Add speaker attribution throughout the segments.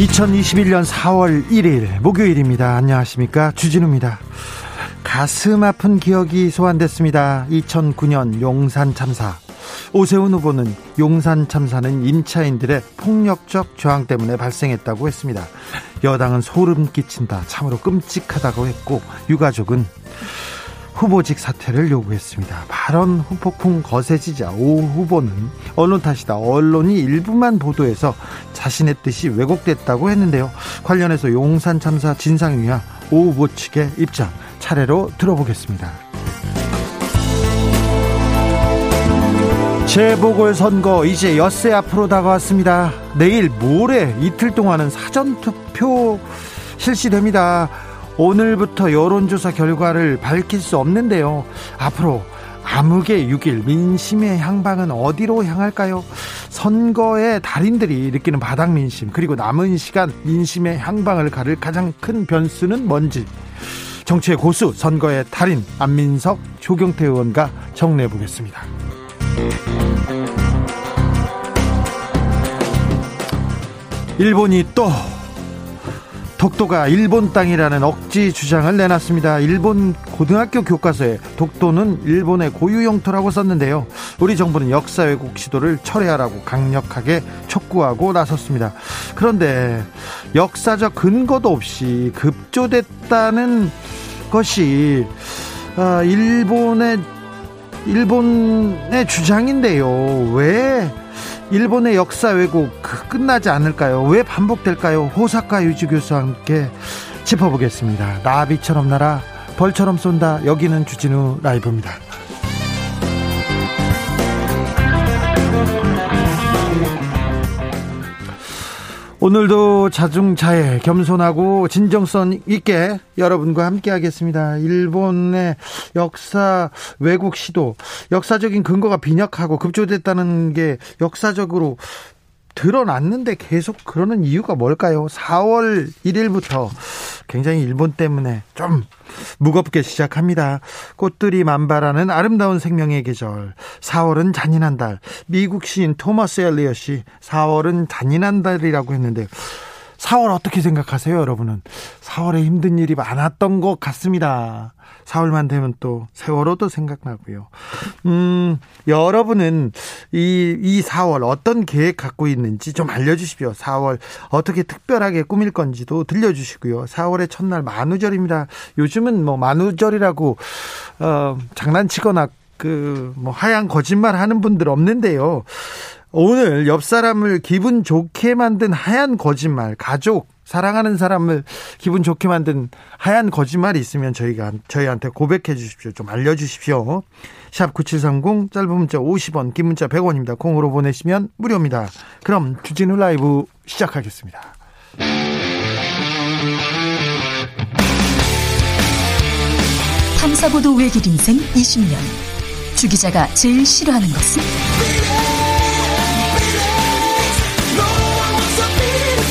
Speaker 1: 2021년 4월 1일 목요일입니다. 안녕하십니까. 주진우입니다. 가슴 아픈 기억이 소환됐습니다. 2009년 용산 참사. 오세훈 후보는 용산 참사는 임차인들의 폭력적 저항 때문에 발생했다고 했습니다. 여당은 소름 끼친다. 참으로 끔찍하다고 했고 유가족은 후보직 사퇴를 요구했습니다. 발언 후폭풍 거세지자 오 후보는 언론 탓이다. 언론이 일부만 보도해서 자신의 뜻이 왜곡됐다고 했는데요. 관련해서 용산 참사 진상위와 오 후보 측의 입장 차례로 들어보겠습니다. 재보궐선거 이제 엿새 앞으로 다가왔습니다. 내일 모레 이틀 동안은 사전투표 실시됩니다. 오늘부터 여론조사 결과를 밝힐 수 없는데요. 앞으로 암흑의 6일 민심의 향방은 어디로 향할까요? 선거의 달인들이 느끼는 바닥 민심 그리고 남은 시간 민심의 향방을 가를 가장 큰 변수는 뭔지 정치의 고수 선거의 달인 안민석 조경태 의원과 정리해 보겠습니다. 일본이 또 독도가 일본 땅이라는 억지 주장을 내놨습니다. 일본 고등학교 교과서에 독도는 일본의 고유 영토라고 썼는데요. 우리 정부는 역사 왜곡 시도를 철회하라고 강력하게 촉구하고 나섰습니다. 그런데 역사적 근거도 없이 급조됐다는 것이 아, 일본의 일본의 주장인데요. 왜 일본의 역사 왜곡 그 끝나지 않을까요? 왜 반복될까요? 호사카 유지 교수와 함께 짚어보겠습니다. 나비처럼 날아 벌처럼 쏜다. 여기는 주진우 라이브입니다. 오늘도 자중자애 겸손하고 진정성 있게 여러분과 함께 하겠습니다. 일본의 역사 왜곡 시도 역사적인 근거가 빈약하고 급조됐다는 게 역사적으로 드러났는데 계속 그러는 이유가 뭘까요? 4월 1일부터 굉장히 일본 때문에 좀 무겁게 시작합니다. 꽃들이 만발하는 아름다운 생명의 계절. 4월은 잔인한 달. 미국 시인 토머스 엘리엇이 4월은 잔인한 달이라고 했는데 4월 어떻게 생각하세요, 여러분은? 4월에 힘든 일이 많았던 것 같습니다. 4월만 되면 또 세월호도 생각나고요. 음, 여러분은 이, 이 4월 어떤 계획 갖고 있는지 좀 알려주십시오. 4월 어떻게 특별하게 꾸밀 건지도 들려주시고요. 4월의 첫날 만우절입니다. 요즘은 뭐 만우절이라고, 어, 장난치거나 그, 뭐, 하얀 거짓말 하는 분들 없는데요. 오늘 옆 사람을 기분 좋게 만든 하얀 거짓말, 가족, 사랑하는 사람을 기분 좋게 만든 하얀 거짓말이 있으면 저희가 저희한테 고백해 주십시오. 좀 알려 주십시오. 샵 9730 짧은 문자 50원, 긴 문자 100원입니다. 콩으로 보내시면 무료입니다. 그럼 주진우 라이브 시작하겠습니다.
Speaker 2: 탐사보도 외길 인생 20년. 주 기자가 제일 싫어하는 것은?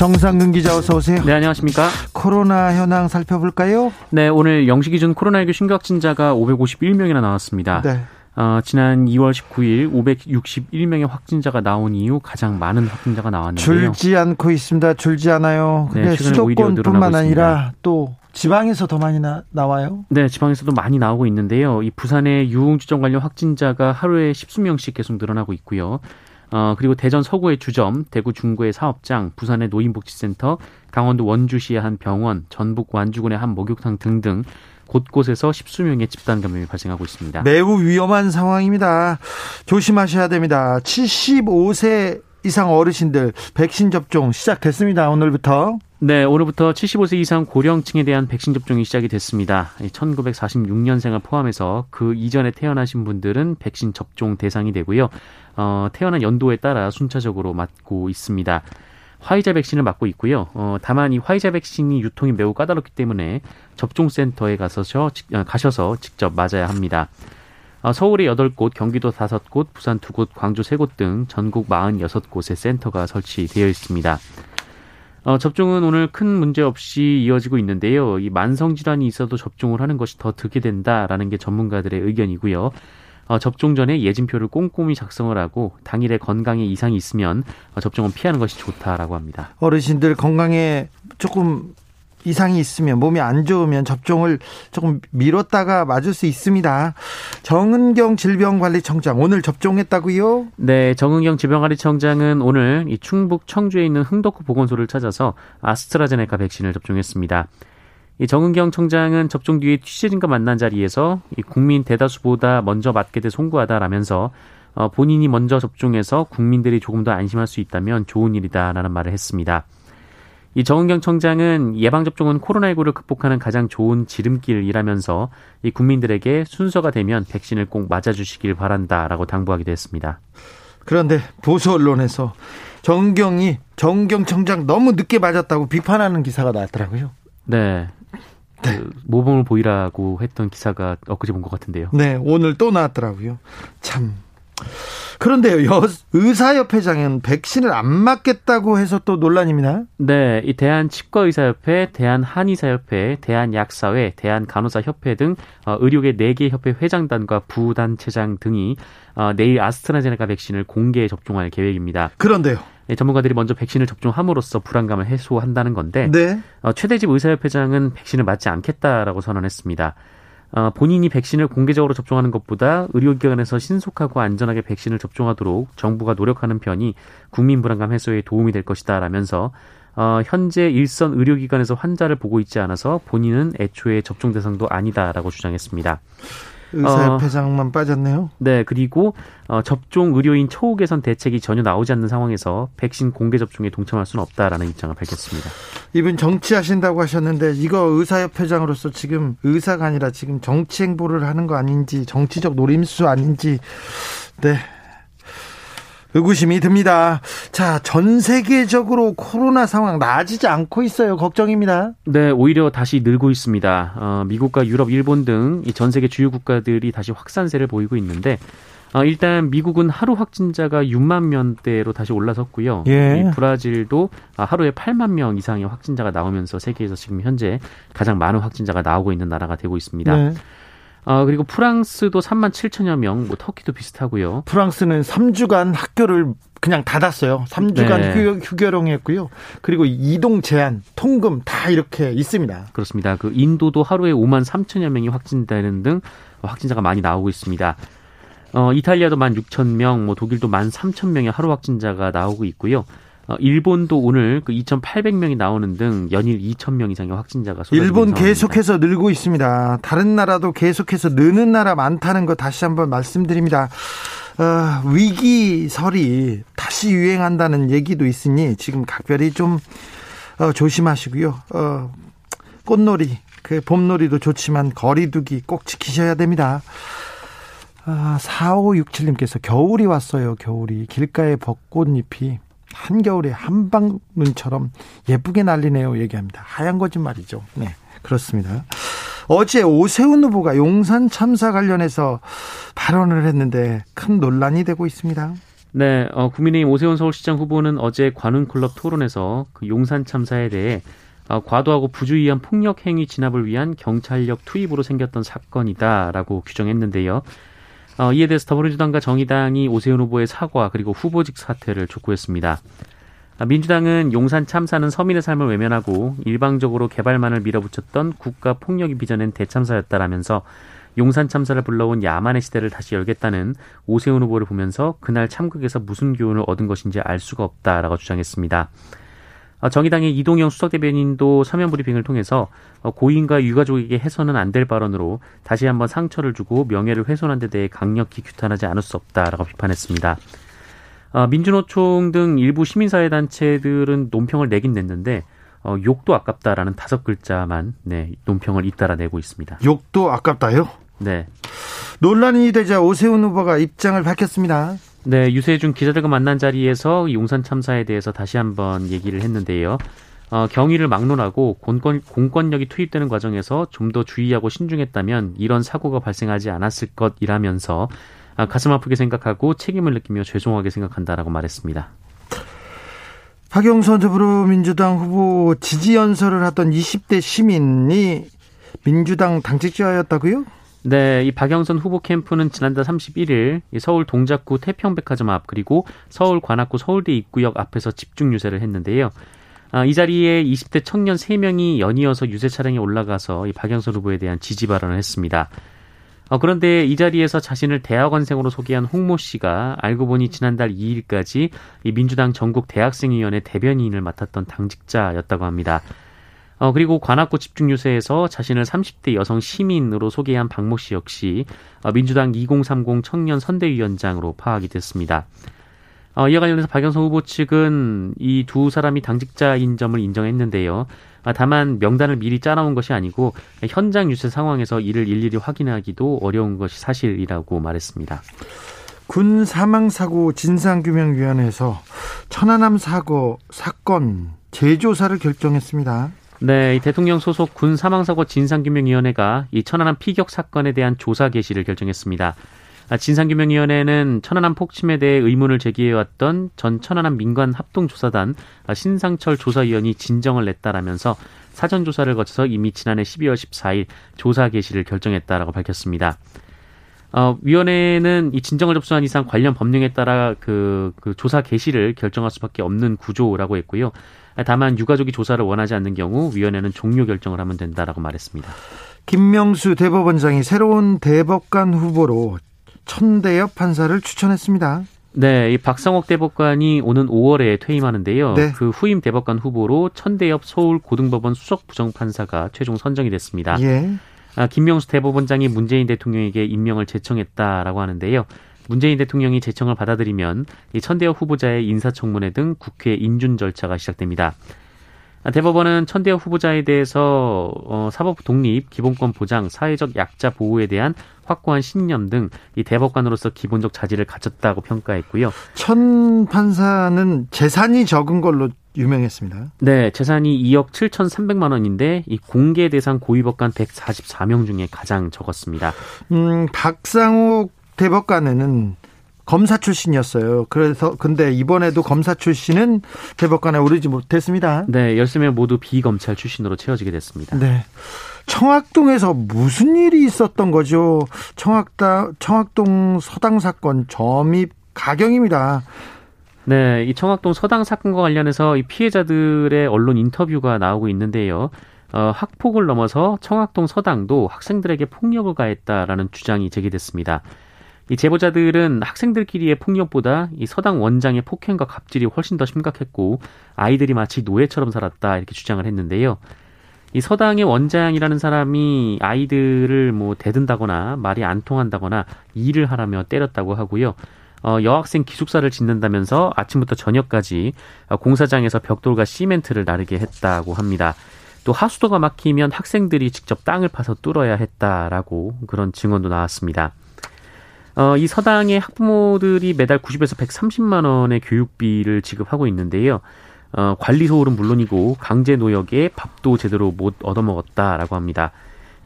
Speaker 1: 정상근 기자 어서 오세요.
Speaker 3: 네, 안녕하십니까?
Speaker 1: 코로나 현황 살펴볼까요?
Speaker 3: 네, 오늘 0시 기준 코로나19 신규 확진자가 551명이나 나왔습니다. 네. 어, 지난 2월 19일 561명의 확진자가 나온 이후 가장 많은 확진자가 나왔는데요.
Speaker 1: 줄지 않고 있습니다. 줄지 않아요. 네, 수도권뿐만 아니라 또 지방에서 더 많이 나, 나와요?
Speaker 3: 네, 지방에서도 많이 나오고 있는데요. 이 부산의 유흥주점 관련 확진자가 하루에 십수 명씩 계속 늘어나고 있고요. 어, 그리고 대전 서구의 주점, 대구 중구의 사업장, 부산의 노인복지센터, 강원도 원주시의 한 병원, 전북 완주군의 한 목욕탕 등등 곳곳에서 십수 명의 집단 감염이 발생하고 있습니다.
Speaker 1: 매우 위험한 상황입니다. 조심하셔야 됩니다. 75세 이상 어르신들 백신 접종 시작됐습니다. 오늘부터.
Speaker 3: 네, 오늘부터 75세 이상 고령층에 대한 백신 접종이 시작이 됐습니다. 1946년생을 포함해서 그 이전에 태어나신 분들은 백신 접종 대상이 되고요. 어, 태어난 연도에 따라 순차적으로 맞고 있습니다. 화이자 백신을 맞고 있고요. 어, 다만 이 화이자 백신이 유통이 매우 까다롭기 때문에 접종센터에 가서 어, 가셔서 직접 맞아야 합니다. 어, 서울에 8곳, 경기도 5곳, 부산 2곳, 광주 3곳 등 전국 46곳의 센터가 설치되어 있습니다. 어, 접종은 오늘 큰 문제 없이 이어지고 있는데요. 이 만성 질환이 있어도 접종을 하는 것이 더 득이 된다라는 게 전문가들의 의견이고요. 어, 접종 전에 예진표를 꼼꼼히 작성을 하고 당일에 건강에 이상이 있으면 어, 접종은 피하는 것이 좋다라고 합니다.
Speaker 1: 어르신들 건강에 조금 이상이 있으면 몸이 안 좋으면 접종을 조금 미뤘다가 맞을 수 있습니다. 정은경 질병관리청장 오늘 접종했다고요?
Speaker 3: 네, 정은경 질병관리청장은 오늘 이 충북 청주에 있는 흥덕구 보건소를 찾아서 아스트라제네카 백신을 접종했습니다. 이 정은경 청장은 접종 뒤에 취재진과 만난 자리에서 이 국민 대다수보다 먼저 맞게 돼 송구하다라면서 어, 본인이 먼저 접종해서 국민들이 조금 더 안심할 수 있다면 좋은 일이다라는 말을 했습니다. 이 정은경 청장은 예방접종은 코로나19를 극복하는 가장 좋은 지름길이라면서 이 국민들에게 순서가 되면 백신을 꼭 맞아주시길 바란다라고 당부하기도 했습니다.
Speaker 1: 그런데 보수 언론에서 정경이 정경 청장 너무 늦게 맞았다고 비판하는 기사가 나왔더라고요.
Speaker 3: 네. 네. 그 모범을 보이라고 했던 기사가 엊그제 본 것 같은데요.
Speaker 1: 네, 오늘 또 나왔더라고요. 참. 그런데요, 여, 의사협회장은 백신을 안 맞겠다고 해서 또 논란입니다.
Speaker 3: 네, 이 대한치과의사협회, 대한한의사협회, 대한약사회, 대한간호사협회 등 어, 의료계 4개 협회 회장단과 부단체장 등이 어, 내일 아스트라제네카 백신을 공개 접종할 계획입니다.
Speaker 1: 그런데요.
Speaker 3: 네, 전문가들이 먼저 백신을 접종함으로써 불안감을 해소한다는 건데 네. 어, 최대집 의사협회장은 백신을 맞지 않겠다라고 선언했습니다. 어, 본인이 백신을 공개적으로 접종하는 것보다 의료기관에서 신속하고 안전하게 백신을 접종하도록 정부가 노력하는 편이 국민 불안감 해소에 도움이 될 것이다라면서 어, 현재 일선 의료기관에서 환자를 보고 있지 않아서 본인은 애초에 접종 대상도 아니다라고 주장했습니다.
Speaker 1: 의사협회장만 어, 빠졌네요.
Speaker 3: 네, 그리고 어, 접종 의료인 초우 개선 대책이 전혀 나오지 않는 상황에서 백신 공개 접종에 동참할 수는 없다라는 입장을 밝혔습니다.
Speaker 1: 이분 정치하신다고 하셨는데 이거 의사협회장으로서 지금 의사가 아니라 지금 정치 행보를 하는 거 아닌지 정치적 노림수 아닌지 네 의구심이 듭니다. 자, 전 세계적으로 코로나 상황 나아지지 않고 있어요. 걱정입니다.
Speaker 3: 네, 오히려 다시 늘고 있습니다. 어, 미국과 유럽, 일본 등 전 세계 주요 국가들이 다시 확산세를 보이고 있는데 어, 일단 미국은 하루 확진자가 6만 명대로 다시 올라섰고요. 예. 이 브라질도 하루에 8만 명 이상의 확진자가 나오면서 세계에서 지금 현재 가장 많은 확진자가 나오고 있는 나라가 되고 있습니다. 네. 어, 그리고 프랑스도 3만 7천여 명, 뭐 터키도 비슷하고요.
Speaker 1: 프랑스는 3주간 학교를 그냥 닫았어요. 3주간 네. 휴교, 령 했고요. 그리고 이동 제한, 통금 다 이렇게 있습니다.
Speaker 3: 그렇습니다. 그 인도도 하루에 5만 3천여 명이 확진되는 등 확진자가 많이 나오고 있습니다. 어, 이탈리아도 1만 6천 명, 뭐 독일도 1만 3천 명의 하루 확진자가 나오고 있고요. 어, 일본도 오늘 그 2,800명이 나오는 등 연일 2,000명 이상의 확진자가
Speaker 1: 일본 계속해서 늘고 있습니다. 다른 나라도 계속해서 느는 나라 많다는 거 다시 한번 말씀드립니다. 어, 위기설이 다시 유행한다는 얘기도 있으니 지금 각별히 좀 어, 조심하시고요. 어, 꽃놀이, 그 봄놀이도 좋지만 거리두기 꼭 지키셔야 됩니다. 아, 4567님께서 겨울이 왔어요, 겨울이. 길가에 벚꽃잎이 한겨울에 한방눈처럼 예쁘게 날리네요. 얘기합니다. 하얀 거짓말이죠. 네. 그렇습니다. 어제 오세훈 후보가 용산 참사 관련해서 발언을 했는데 큰 논란이 되고 있습니다.
Speaker 3: 네, 어, 국민의힘 오세훈 서울시장 후보는 어제 관훈클럽 토론에서 그 용산 참사에 대해 어, 과도하고 부주의한 폭력 행위 진압을 위한 경찰력 투입으로 생겼던 사건이다라고 규정했는데요. 어, 이에 대해서 더불어민주당과 정의당이 오세훈 후보의 사과 그리고 후보직 사퇴를 촉구했습니다. 아, 민주당은 용산 참사는 서민의 삶을 외면하고 일방적으로 개발만을 밀어붙였던 국가 폭력이 빚어낸 대참사였다라면서 용산 참사를 불러온 야만의 시대를 다시 열겠다는 오세훈 후보를 보면서 그날 참극에서 무슨 교훈을 얻은 것인지 알 수가 없다라고 주장했습니다. 어, 정의당의 이동영 수석 대변인도 서면 브리핑을 통해서 어, 고인과 유가족에게 해서는 안 될 발언으로 다시 한번 상처를 주고 명예를 훼손한 데 대해 강력히 규탄하지 않을 수 없다라고 비판했습니다. 어, 민주노총 등 일부 시민사회단체들은 논평을 내긴 냈는데 욕도 아깝다라는 다섯 글자만 네, 논평을 잇따라 내고 있습니다.
Speaker 1: 욕도 아깝다요?
Speaker 3: 네.
Speaker 1: 논란이 되자 오세훈 후보가 입장을 밝혔습니다.
Speaker 3: 네, 유세준 기자들과 만난 자리에서 용산 참사에 대해서 다시 한번 얘기를 했는데요. 어, 경위를 막론하고 공권, 공권력이 투입되는 과정에서 좀 더 주의하고 신중했다면 이런 사고가 발생하지 않았을 것이라면서 아, 가슴 아프게 생각하고 책임을 느끼며 죄송하게 생각한다라고 말했습니다.
Speaker 1: 박영선 더불어민주당 후보 지지 연설을 하던 20대 시민이 민주당 당직자였다고요?
Speaker 3: 네, 이 박영선 후보 캠프는 지난달 31일 서울 동작구 태평백화점 앞 그리고 서울 관악구 서울대 입구역 앞에서 집중 유세를 했는데요. 아, 이 자리에 20대 청년 3명이 연이어서 유세 차량에 올라가서 이 박영선 후보에 대한 지지 발언을 했습니다. 어, 그런데 이 자리에서 자신을 대학원생으로 소개한 홍모 씨가 알고 보니 지난달 2일까지 이 민주당 전국 대학생위원회 대변인을 맡았던 당직자였다고 합니다. 어, 그리고 관악구 집중유세에서 자신을 30대 여성 시민으로 소개한 박모 씨 역시 어, 민주당 2030 청년 선대위원장으로 파악이 됐습니다. 어, 이와 관련해서 박영선 후보 측은 이 두 사람이 당직자인 점을 인정했는데요. 아, 다만 명단을 미리 짜놓은 것이 아니고 현장 유세 상황에서 이를 일일이 확인하기도 어려운 것이 사실이라고 말했습니다.
Speaker 1: 군 사망사고 진상규명위원회에서 천안함 사고 사건 재조사를 결정했습니다.
Speaker 3: 네, 이 대통령 소속 군 사망사고 진상규명위원회가 이 천안함 피격 사건에 대한 조사 개시를 결정했습니다. 아, 진상규명위원회는 천안함 폭침에 대해 의문을 제기해왔던 전 천안함 민관 합동조사단 아, 신상철 조사위원이 진정을 냈다라면서 사전 조사를 거쳐서 이미 지난해 12월 14일 조사 개시를 결정했다라고 밝혔습니다. 어, 위원회는 이 진정을 접수한 이상 관련 법령에 따라 그, 그 조사 개시를 결정할 수밖에 없는 구조라고 했고요. 다만 유가족이 조사를 원하지 않는 경우 위원회는 종료 결정을 하면 된다라고 말했습니다.
Speaker 1: 김명수 대법원장이 새로운 대법관 후보로 천대엽 판사를 추천했습니다.
Speaker 3: 네, 이 박성옥 대법관이 오는 5월에 퇴임하는데요. 네. 그 후임 대법관 후보로 천대엽 서울 고등법원 수석 부정판사가 최종 선정이 됐습니다. 예. 아, 김명수 대법원장이 문재인 대통령에게 임명을 제청했다라고 하는데요. 문재인 대통령이 제청을 받아들이면 이 천대엽 후보자의 인사청문회 등 국회 인준 절차가 시작됩니다. 아, 대법원은 천대엽 후보자에 대해서 어, 사법 독립, 기본권 보장, 사회적 약자 보호에 대한 확고한 신념 등 이 대법관으로서 기본적 자질을 갖췄다고 평가했고요.
Speaker 1: 천 판사는 재산이 적은 걸로 유명했습니다.
Speaker 3: 네, 재산이 2억 7천3백만 원인데 이 공개 대상 고위법관 144명 중에 가장 적었습니다.
Speaker 1: 음, 박상욱 대법관에는 검사 출신이었어요. 그래서 근데 이번에도 검사 출신은 대법관에 오르지 못했습니다.
Speaker 3: 네, 13명 모두 비검찰 출신으로 채워지게 됐습니다.
Speaker 1: 네. 청학동에서 무슨 일이 있었던 거죠? 청학다 청학동 서당 사건 점입 가경입니다.
Speaker 3: 네, 이 청학동 서당 사건과 관련해서 이 피해자들의 언론 인터뷰가 나오고 있는데요. 어, 학폭을 넘어서 청학동 서당도 학생들에게 폭력을 가했다라는 주장이 제기됐습니다. 이 제보자들은 학생들끼리의 폭력보다 이 서당 원장의 폭행과 갑질이 훨씬 더 심각했고 아이들이 마치 노예처럼 살았다 이렇게 주장을 했는데요. 이 서당의 원장이라는 사람이 아이들을 뭐 대든다거나 말이 안 통한다거나 일을 하라며 때렸다고 하고요. 어, 여학생 기숙사를 짓는다면서 아침부터 저녁까지 공사장에서 벽돌과 시멘트를 나르게 했다고 합니다. 또 하수도가 막히면 학생들이 직접 땅을 파서 뚫어야 했다라고 그런 증언도 나왔습니다. 어, 이 서당의 학부모들이 매달 90에서 130만 원의 교육비를 지급하고 있는데요. 어, 관리 소홀은 물론이고 강제 노역에 밥도 제대로 못 얻어먹었다라고 합니다.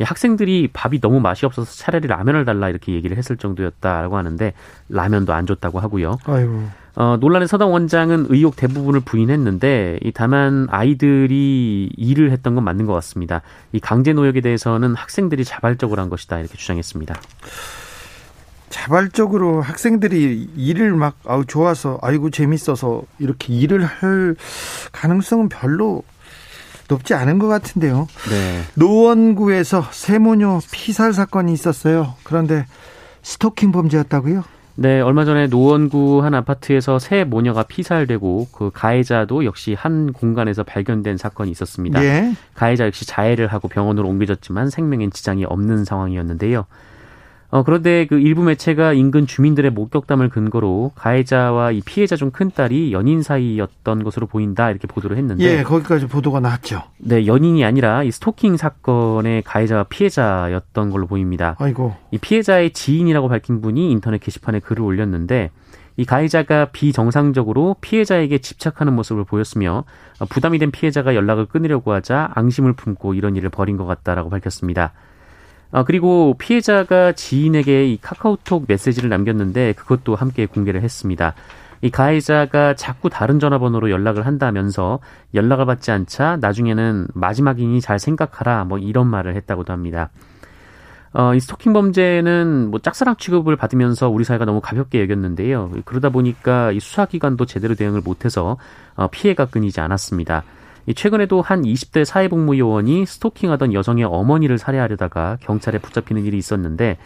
Speaker 3: 학생들이 밥이 너무 맛이 없어서 차라리 라면을 달라 이렇게 얘기를 했을 정도였다라고 하는데 라면도 안 줬다고 하고요. 아이고. 어, 논란의 서당 원장은 의혹 대부분을 부인했는데 이 다만 아이들이 일을 했던 건 맞는 것 같습니다. 이 강제 노역에 대해서는 학생들이 자발적으로 한 것이다 이렇게 주장했습니다.
Speaker 1: 자발적으로 학생들이 일을 막 아우 좋아서 아이고 재밌어서 이렇게 일을 할 가능성은 별로 높지 않은 것 같은데요.
Speaker 3: 네.
Speaker 1: 노원구에서 세모녀 피살 사건이 있었어요. 그런데 스토킹 범죄였다고요?
Speaker 3: 네, 얼마 전에 노원구 한 아파트에서 새 모녀가 피살되고 그 가해자도 역시 한 공간에서 발견된 사건이 있었습니다.
Speaker 1: 예.
Speaker 3: 가해자 역시 자해를 하고 병원으로 옮겨졌지만 생명엔 지장이 없는 상황이었는데요. 어, 그런데 그 일부 매체가 인근 주민들의 목격담을 근거로 가해자와 이 피해자 중 큰 딸이 연인 사이였던 것으로 보인다 이렇게 보도를 했는데
Speaker 1: 예, 거기까지 보도가 나왔죠.
Speaker 3: 네, 연인이 아니라 이 스토킹 사건의 가해자와 피해자였던 걸로 보입니다.
Speaker 1: 아이고.
Speaker 3: 이 피해자의 지인이라고 밝힌 분이 인터넷 게시판에 글을 올렸는데 이 가해자가 비정상적으로 피해자에게 집착하는 모습을 보였으며 부담이 된 피해자가 연락을 끊으려고 하자 앙심을 품고 이런 일을 벌인 것 같다라고 밝혔습니다. 아, 그리고 피해자가 지인에게 이 카카오톡 메시지를 남겼는데 그것도 함께 공개를 했습니다. 이 가해자가 자꾸 다른 전화번호로 연락을 한다면서 연락을 받지 않자 나중에는 마지막이니 잘 생각하라 뭐 이런 말을 했다고도 합니다. 어, 이 스토킹 범죄는 뭐 짝사랑 취급을 받으면서 우리 사회가 너무 가볍게 여겼는데요. 그러다 보니까 이 수사기관도 제대로 대응을 못해서 어, 피해가 끊이지 않았습니다. 최근에도 한 20대 사회복무요원이 스토킹하던 여성의 어머니를 살해하려다가 경찰에 붙잡히는 일이 있었는데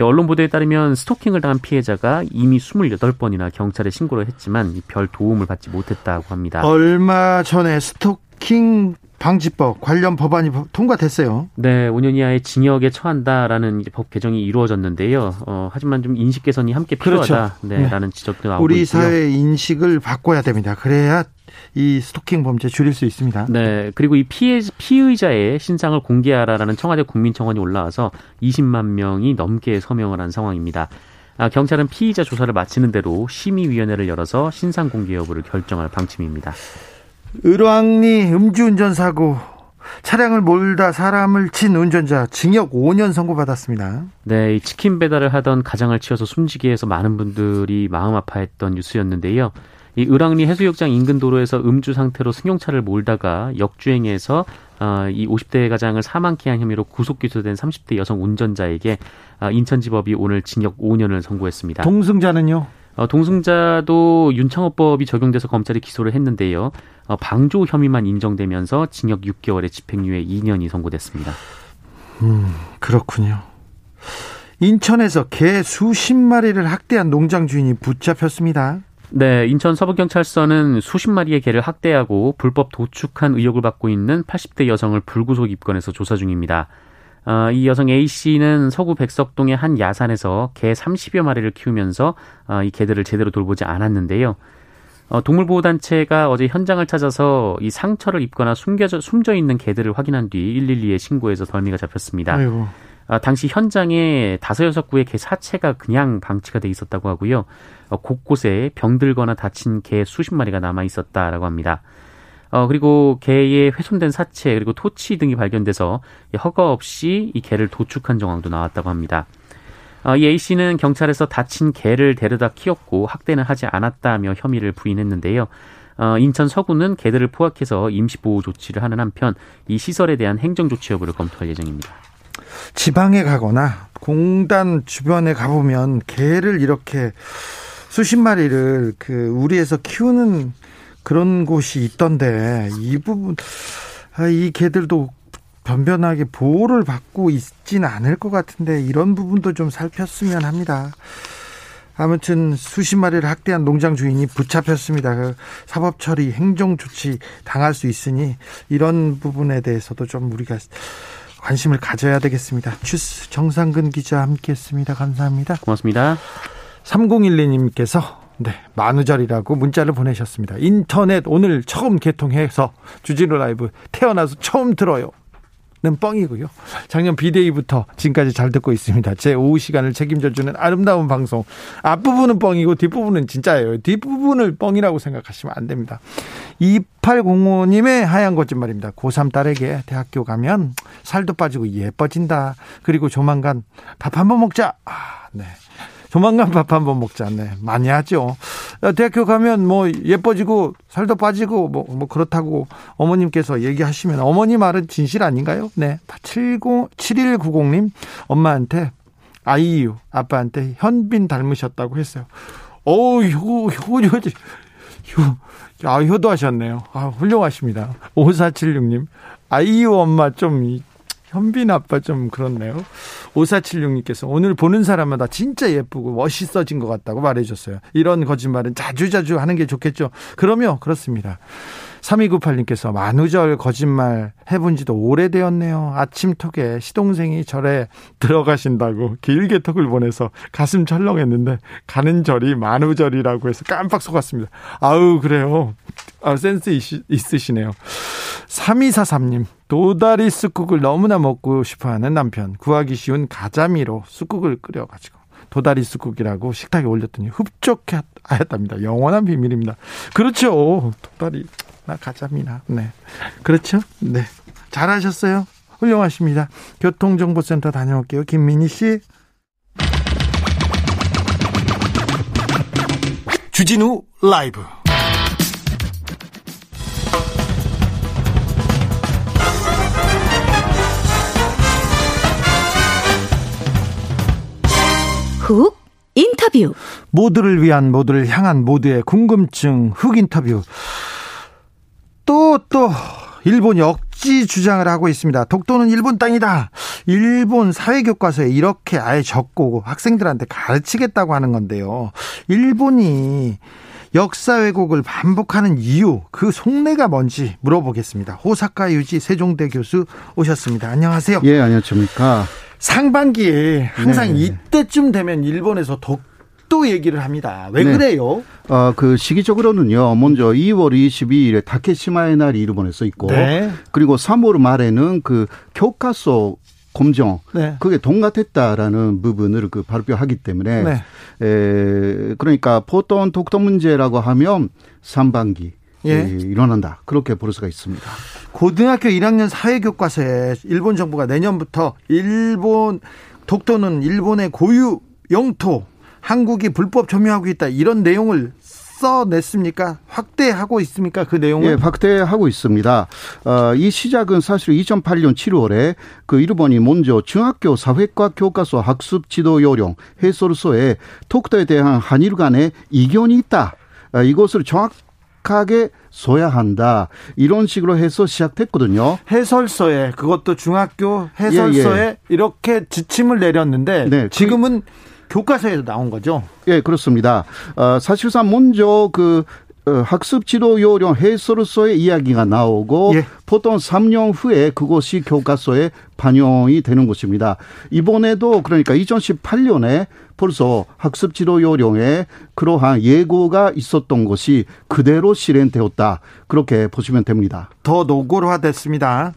Speaker 3: 언론 보도에 따르면 스토킹을 당한 피해자가 이미 28번이나 경찰에 신고를 했지만 별 도움을 받지 못했다고 합니다.
Speaker 1: 얼마 전에 스토킹 방지법 관련 법안이 통과됐어요.
Speaker 3: 네, 5년 이하의 징역에 처한다라는 법 개정이 이루어졌는데요. 어, 하지만 좀 인식 개선이 함께 필요하다. 그렇죠. 네, 라는 지적도 나오고
Speaker 1: 우리
Speaker 3: 있고요.
Speaker 1: 사회 인식을 바꿔야 됩니다. 그래야 이 스토킹 범죄 줄일 수 있습니다.
Speaker 3: 네. 그리고 이 피해, 피의자의 신상을 공개하라라는 청와대 국민청원이 올라와서 20만 명이 넘게 서명을 한 상황입니다. 아, 경찰은 피의자 조사를 마치는 대로 심의위원회를 열어서 신상 공개 여부를 결정할 방침입니다.
Speaker 1: 을왕리 음주운전 사고 차량을 몰다 사람을 친 운전자 징역 5년 선고받았습니다.
Speaker 3: 네, 치킨 배달을 하던 가장을 치어서 숨지게 해서 많은 분들이 마음 아파했던 뉴스였는데요. 이 을왕리 해수욕장 인근 도로에서 음주 상태로 승용차를 몰다가 역주행해서 어, 이 50대 가장을 사망케 한 혐의로 구속 기소된 30대 여성 운전자에게 어, 인천지법이 오늘 징역 5년을 선고했습니다.
Speaker 1: 동승자는요?
Speaker 3: 어, 동승자도 윤창호법이 적용돼서 검찰이 기소를 했는데요. 어, 방조 혐의만 인정되면서 징역 6개월에 집행유예 2년이 선고됐습니다.
Speaker 1: 음, 그렇군요. 인천에서 개 수십 마리를 학대한 농장 주인이 붙잡혔습니다.
Speaker 3: 네, 인천 서부경찰서는 수십 마리의 개를 학대하고 불법 도축한 의혹을 받고 있는 80대 여성을 불구속 입건해서 조사 중입니다. 어, 이 여성 A 씨는 서구 백석동의 한 야산에서 개 30여 마리를 키우면서 어, 이 개들을 제대로 돌보지 않았는데요. 어, 동물보호단체가 어제 현장을 찾아서 이 상처를 입거나 숨겨져, 숨져 있는 개들을 확인한 뒤 112에 신고해서 덜미가 잡혔습니다.
Speaker 1: 아이고.
Speaker 3: 아, 당시 현장에 다섯 여섯 구의 개 사체가 그냥 방치가 돼 있었다고 하고요. 어, 곳곳에 병들거나 다친 개 수십 마리가 남아 있었다라고 합니다. 어, 그리고 개의 훼손된 사체 그리고 토치 등이 발견돼서 허가 없이 이 개를 도축한 정황도 나왔다고 합니다. 어, 이 A 씨는 경찰에서 다친 개를 데려다 키웠고 학대는 하지 않았다며 혐의를 부인했는데요. 어, 인천 서구는 개들을 포악해서 임시보호 조치를 하는 한편 이 시설에 대한 행정조치 여부를 검토할 예정입니다.
Speaker 1: 지방에 가거나 공단 주변에 가보면 개를 이렇게 수십 마리를 그 우리에서 키우는 그런 곳이 있던데 이 부분 아, 이 개들도 변변하게 보호를 받고 있지는 않을 것 같은데 이런 부분도 좀 살폈으면 합니다. 아무튼 수십 마리를 학대한 농장 주인이 붙잡혔습니다. 그 사법 처리, 행정 조치 당할 수 있으니 이런 부분에 대해서도 좀 우리가 관심을 가져야 되겠습니다. 주스 정상근 기자 함께했습니다. 감사합니다.
Speaker 3: 고맙습니다.
Speaker 1: 3012님께서 네, 만우절이라고 문자를 보내셨습니다. 인터넷 오늘 처음 개통해서 주진우 라이브 태어나서 처음 들어요. 는 뻥이고요. 작년 비데이부터 지금까지 잘 듣고 있습니다. 제 오후 시간을 책임져주는 아름다운 방송. 앞부분은 뻥이고 뒷부분은 진짜예요. 뒷부분을 뻥이라고 생각하시면 안 됩니다. 2805님의 하얀 거짓말입니다. 고3 딸에게 대학교 가면 살도 빠지고 예뻐진다. 그리고 조만간 밥 한번 먹자. 아, 네. 조만간 밥 한 번 먹자. 네. 많이 하죠. 대학교 가면 뭐 예뻐지고 살도 빠지고 뭐, 뭐 그렇다고 어머님께서 얘기하시면 어머니 말은 진실 아닌가요? 네. 70, 7190님 엄마한테 아이유 아빠한테 현빈 닮으셨다고 했어요. 어우, 효, 효, 효, 효, 아, 효도하셨네요. 아, 훌륭하십니다. 5476님. 아이유 엄마 좀, 현빈 아빠 좀 그렇네요. 5476님께서 오늘 보는 사람마다 진짜 예쁘고 멋있어진 것 같다고 말해줬어요. 이런 거짓말은 자주자주 하는 게 좋겠죠. 그러면 그렇습니다. 3298님께서 만우절 거짓말 해본 지도 오래되었네요. 아침 톡에 시동생이 절에 들어가신다고 길게 톡을 보내서 가슴 철렁했는데 가는 절이 만우절이라고 해서 깜빡 속았습니다. 아우 그래요. 아, 센스 있으시네요. 3243님 도다리 쑥국을 너무나 먹고 싶어 하는 남편 구하기 쉬운 가자미로 쑥국을 끓여가지고 도다리 쑥국이라고 식탁에 올렸더니 흡족하였답니다. 영원한 비밀입니다. 그렇죠. 도다리 나 가자미나. 네. 그렇죠? 네. 잘하셨어요. 훌륭하십니다. 교통정보센터 다녀올게요. 김민희 씨. 주진우 라이브.
Speaker 2: 훅 인터뷰.
Speaker 1: 모두를 위한 모두를 향한 모두의 궁금증 훅 인터뷰. 또, 또, 일본 역지 주장을 하고 있습니다. 독도는 일본 땅이다. 일본 사회교과서에 이렇게 아예 적고 학생들한테 가르치겠다고 하는 건데요. 일본이 역사 왜곡을 반복하는 이유, 그 속내가 뭔지 물어보겠습니다. 호사카 유지 세종대 교수 오셨습니다. 안녕하세요.
Speaker 4: 예, 안녕하십니까.
Speaker 1: 상반기에 항상 네. 이때쯤 되면 일본에서 독 또 얘기를 합니다. 왜 네. 그래요?
Speaker 4: 어, 그 시기적으로는요. 먼저 2월 22일에 다케시마의 날이 일본에서 있고 네. 그리고 3월 말에는 그 교과서 검정 네. 그게 동같았다라는 부분을 그 발표하기 때문에 네. 에, 그러니까 보통 독도 문제라고 하면 상반기 예. 일어난다 그렇게 볼 수가 있습니다.
Speaker 1: 고등학교 1학년 사회교과서에 일본 정부가 내년부터 일본 독도는 일본의 고유 영토 한국이 불법 점유하고 있다 이런 내용을 써냈습니까? 확대하고 있습니까? 그 내용을?
Speaker 4: 예, 확대하고 있습니다. 어, 이 시작은 사실 2008년 7월에 그 일본이 먼저 중학교 사회과 교과서 학습 지도 요령 해설서에 독도에 대한 한일 간의 이견이 있다. 어, 이것을 정확하게 써야 한다. 이런 식으로 해서 시작됐거든요.
Speaker 1: 해설서에 그것도 중학교 해설서에 예, 예. 이렇게 지침을 내렸는데 네, 그 지금은 그... 교과서에서 나온 거죠?
Speaker 4: 예, 그렇습니다. 어, 사실상 먼저 그 어, 학습 지도 요령 해설서의 이야기가 나오고 예. 보통 3년 후에 그것이 교과서에 반영이 되는 것입니다. 이번에도 그러니까 2018년에 벌써 학습 지도 요령에 그러한 예고가 있었던 것이 그대로 실행되었다. 그렇게 보시면 됩니다.
Speaker 1: 더 노골화됐습니다.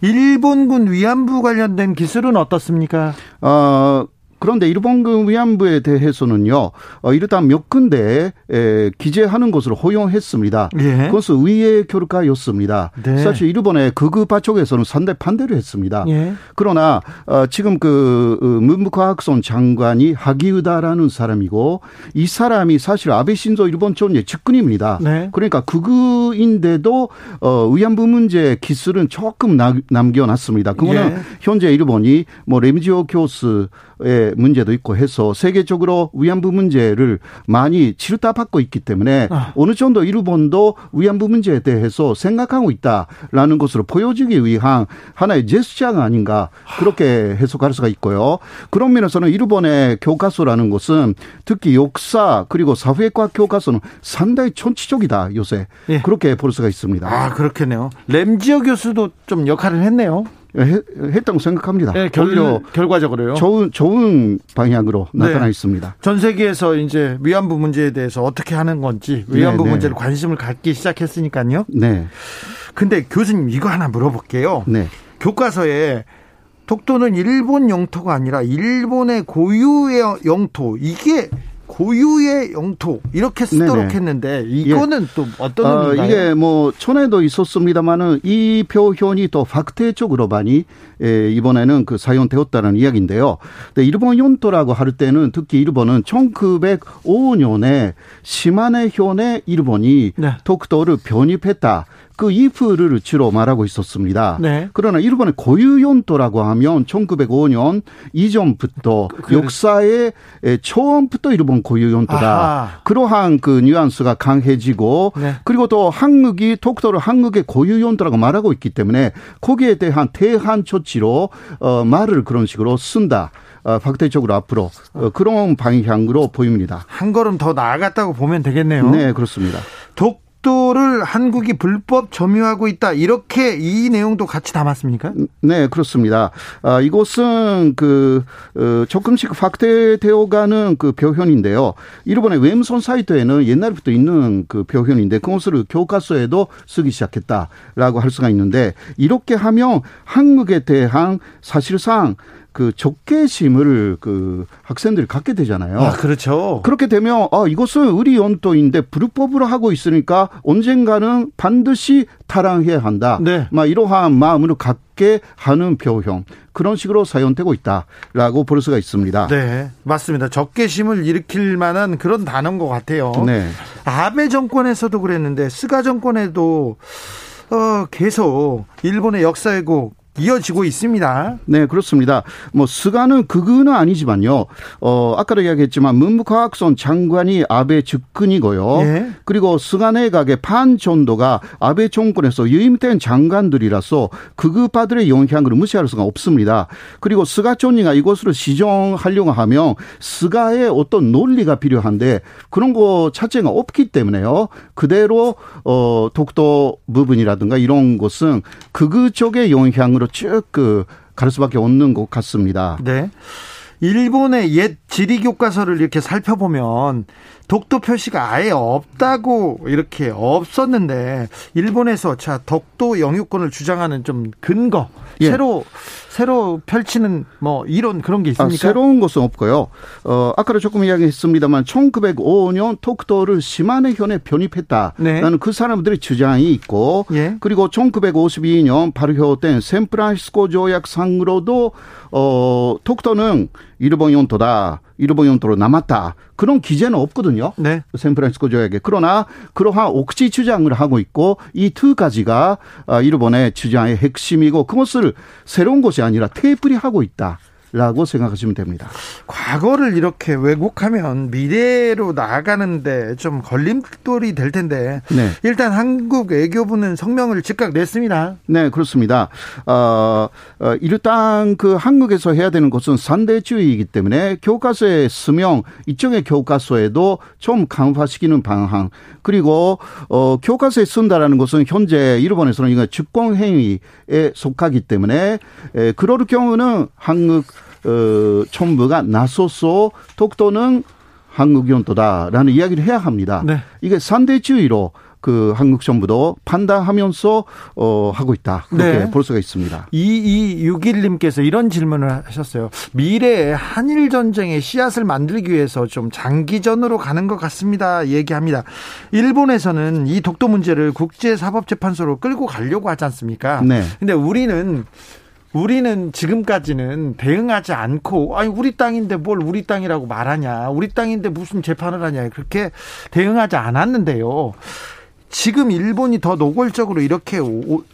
Speaker 1: 일본군 위안부 관련된 기술은 어떻습니까?
Speaker 4: 어, 그런데 일본군 위안부에 대해서는요, 어, 이르다 몇 군데 에, 기재하는 것으로 허용했습니다. 예. 그것은 의회 결과였습니다. 네. 사실 일본의 극우파 쪽에서는 상대 반대를 했습니다. 예. 그러나 어, 지금 그 어, 문부과학선 장관이 하기우다라는 사람이고 이 사람이 사실 아베 신조 일본 총리의 측근입니다. 네. 그러니까 극우인데도 어, 위안부 문제 기술은 조금 남겨놨습니다. 그거는 예. 현재 일본이 뭐 레미지오 교수의 문제도 있고 해서 세계적으로 위안부 문제를 많이 치르다받고 있기 때문에 아. 어느 정도 일본도 위안부 문제에 대해서 생각하고 있다라는 것으로 보여주기 위한 하나의 제스처가 아닌가 그렇게 해석할 수가 있고요. 그런 면에서는 일본의 교과서라는 것은 특히 역사 그리고 사회과 교과서는 상당히 천치적이다 요새 예. 그렇게 볼 수가 있습니다.
Speaker 1: 아 그렇겠네요. 램지어 교수도 좀 역할을 했네요.
Speaker 4: 했다고 생각합니다.
Speaker 1: 네, 결, 결과적으로요.
Speaker 4: 좋은 좋은 방향으로 네. 나타나 있습니다.
Speaker 1: 전 세계에서 이제 위안부 문제에 대해서 어떻게 하는 건지 위안부 네, 네. 문제를 관심을 갖기 시작했으니까요. 네. 근데 교수님 이거 하나 물어볼게요. 네. 교과서에 독도는 일본 영토가 아니라 일본의 고유의 영토 이게 고유의 영토 이렇게 쓰도록 네네. 했는데 이거는 예. 또 어떤 어, 의미인가요?
Speaker 4: 이게 뭐 전에도 있었습니다만은 이 표현이 또 fakte적으로 많이 예, 이번에는 그 사용되었다는 이야기인데요. 근데 일본 영토라고 할 때는 특히 일본은 1905년에 시마네 현에 일본이 네. 독도를 편입했다. 그 if를 주로 말하고 있었습니다. 네. 그러나 일본의 고유연도라고 하면 1905년 이전부터 그, 역사의 처음부터 일본 고유연도다. 그러한 그 뉘앙스가 강해지고 네. 그리고 또 한국이 독도를 한국의 고유연도라고 말하고 있기 때문에 거기에 대한 대한 조치로 어 말을 그런 식으로 쓴다. 어, fak대적으로 앞으로 어, 그런 방향으로 보입니다.
Speaker 1: 한 걸음 더 나아갔다고 보면 되겠네요.
Speaker 4: 네, 그렇습니다.
Speaker 1: 독 독도를 한국이 불법 점유하고 있다. 이렇게 이 내용도 같이 담았습니까?
Speaker 4: 네, 그렇습니다. 아, 이곳은 그 어, 조금씩 확대되어가는 그 표현인데요. 일본의 웹선 사이트에는 옛날부터 있는 그 표현인데 그것을 교과서에도 쓰기 시작했다라고 할 수가 있는데 이렇게 하면 한국에 대한 사실상 그 적개심을 그 학생들이 갖게 되잖아요.
Speaker 1: 아, 그렇죠.
Speaker 4: 그렇게 되면 아, 이것은 의리 연도인데 불법으로 하고 있으니까 언젠가는 반드시 타랑해야 한다. 네. 막 이러한 마음으로 갖게 하는 표현. 그런 식으로 사용되고 있다라고 볼 수가 있습니다.
Speaker 1: 네, 맞습니다. 적개심을 일으킬 만한 그런 단어인 것 같아요. 네. 아베 정권에서도 그랬는데 스가 정권에도 어, 계속 일본의 역사 왜곡 이어지고 있습니다.
Speaker 4: 네, 그렇습니다. 뭐 스가는 그거는 아니지만요. 어, 아까도 이야기했지만 문부과학성 장관이 아베 측근이고요. 예. 그리고 스가 내각의 반 정도가 아베 정권에서 유임된 장관들이라서 극우파들의 영향을 무시할 수가 없습니다. 그리고 스가 총리가 이것을 시정하려고 하면 스가의 어떤 논리가 필요한데 그런 거 자체가 없기 때문에요. 그대로 어 독도 부분이라든가 이런 것은 그그 쪽의 영향을 방향으로 쭉 그 갈 수밖에 없는 것 같습니다.
Speaker 1: 네. 일본의 옛 지리 교과서를 이렇게 살펴보면 독도 표시가 아예 없다고 이렇게 없었는데 일본에서 자 독도 영유권을 주장하는 좀 근거 예. 새로 새로 펼치는 뭐 이런 그런 게 아, 있습니까?
Speaker 4: 아, 새로운 것은 없고요. 어 아까도 조금 이야기했습니다만 1905년 독도를 시마네 현에 편입했다 라는 네. 그 사람들의 주장이 있고 예. 그리고 1952년 발효된 샌프란시스코 조약상으로도 어 독도는 일본 영토다. 일본 영토로 남았다. 그런 기재는 없거든요. 네. 샌프란시스코 조약에. 그러나 그러한 옥시 주장을 하고 있고 이 두 가지가 아, 일본의 주장의 핵심이고 그것을 새로운 것이 아니라 테이프리 하고 있다. 라고 생각하시면 됩니다.
Speaker 1: 과거를 이렇게 왜곡하면 미래로 나아가는데 좀 걸림돌이 될 텐데 네. 일단 한국 외교부는 성명을 즉각 냈습니다.
Speaker 4: 네, 그렇습니다. 어, 어, 일단 그 한국에서 해야 되는 것은 산대주의이기 때문에 교과서에 쓰면 이쪽의 교과서에도 좀 강화시키는 방향 그리고 어, 교과서에 쓴다라는 것은 현재 일본에서는 이거 주권 행위에 속하기 때문에 에, 그럴 경우는 한국 어, 총부가 나서서 독도는 한국 연도다라는 이야기를 해야 합니다. 네. 이게 산대주의로 그 한국 정부도 판단하면서 어 하고 있다. 그렇게 네. 볼 수가 있습니다.
Speaker 1: 2261님께서 이런 질문을 하셨어요. 미래에 한일 전쟁의 씨앗을 만들기 위해서 좀 장기전으로 가는 것 같습니다. 얘기합니다. 일본에서는 이 독도 문제를 국제 사법 재판소로 끌고 가려고 하지 않습니까? 네. 근데 우리는 우리는 지금까지는 대응하지 않고 아니 우리 땅인데 뭘 우리 땅이라고 말하냐 우리 땅인데 무슨 재판을 하냐 그렇게 대응하지 않았는데요. 지금 일본이 더 노골적으로 이렇게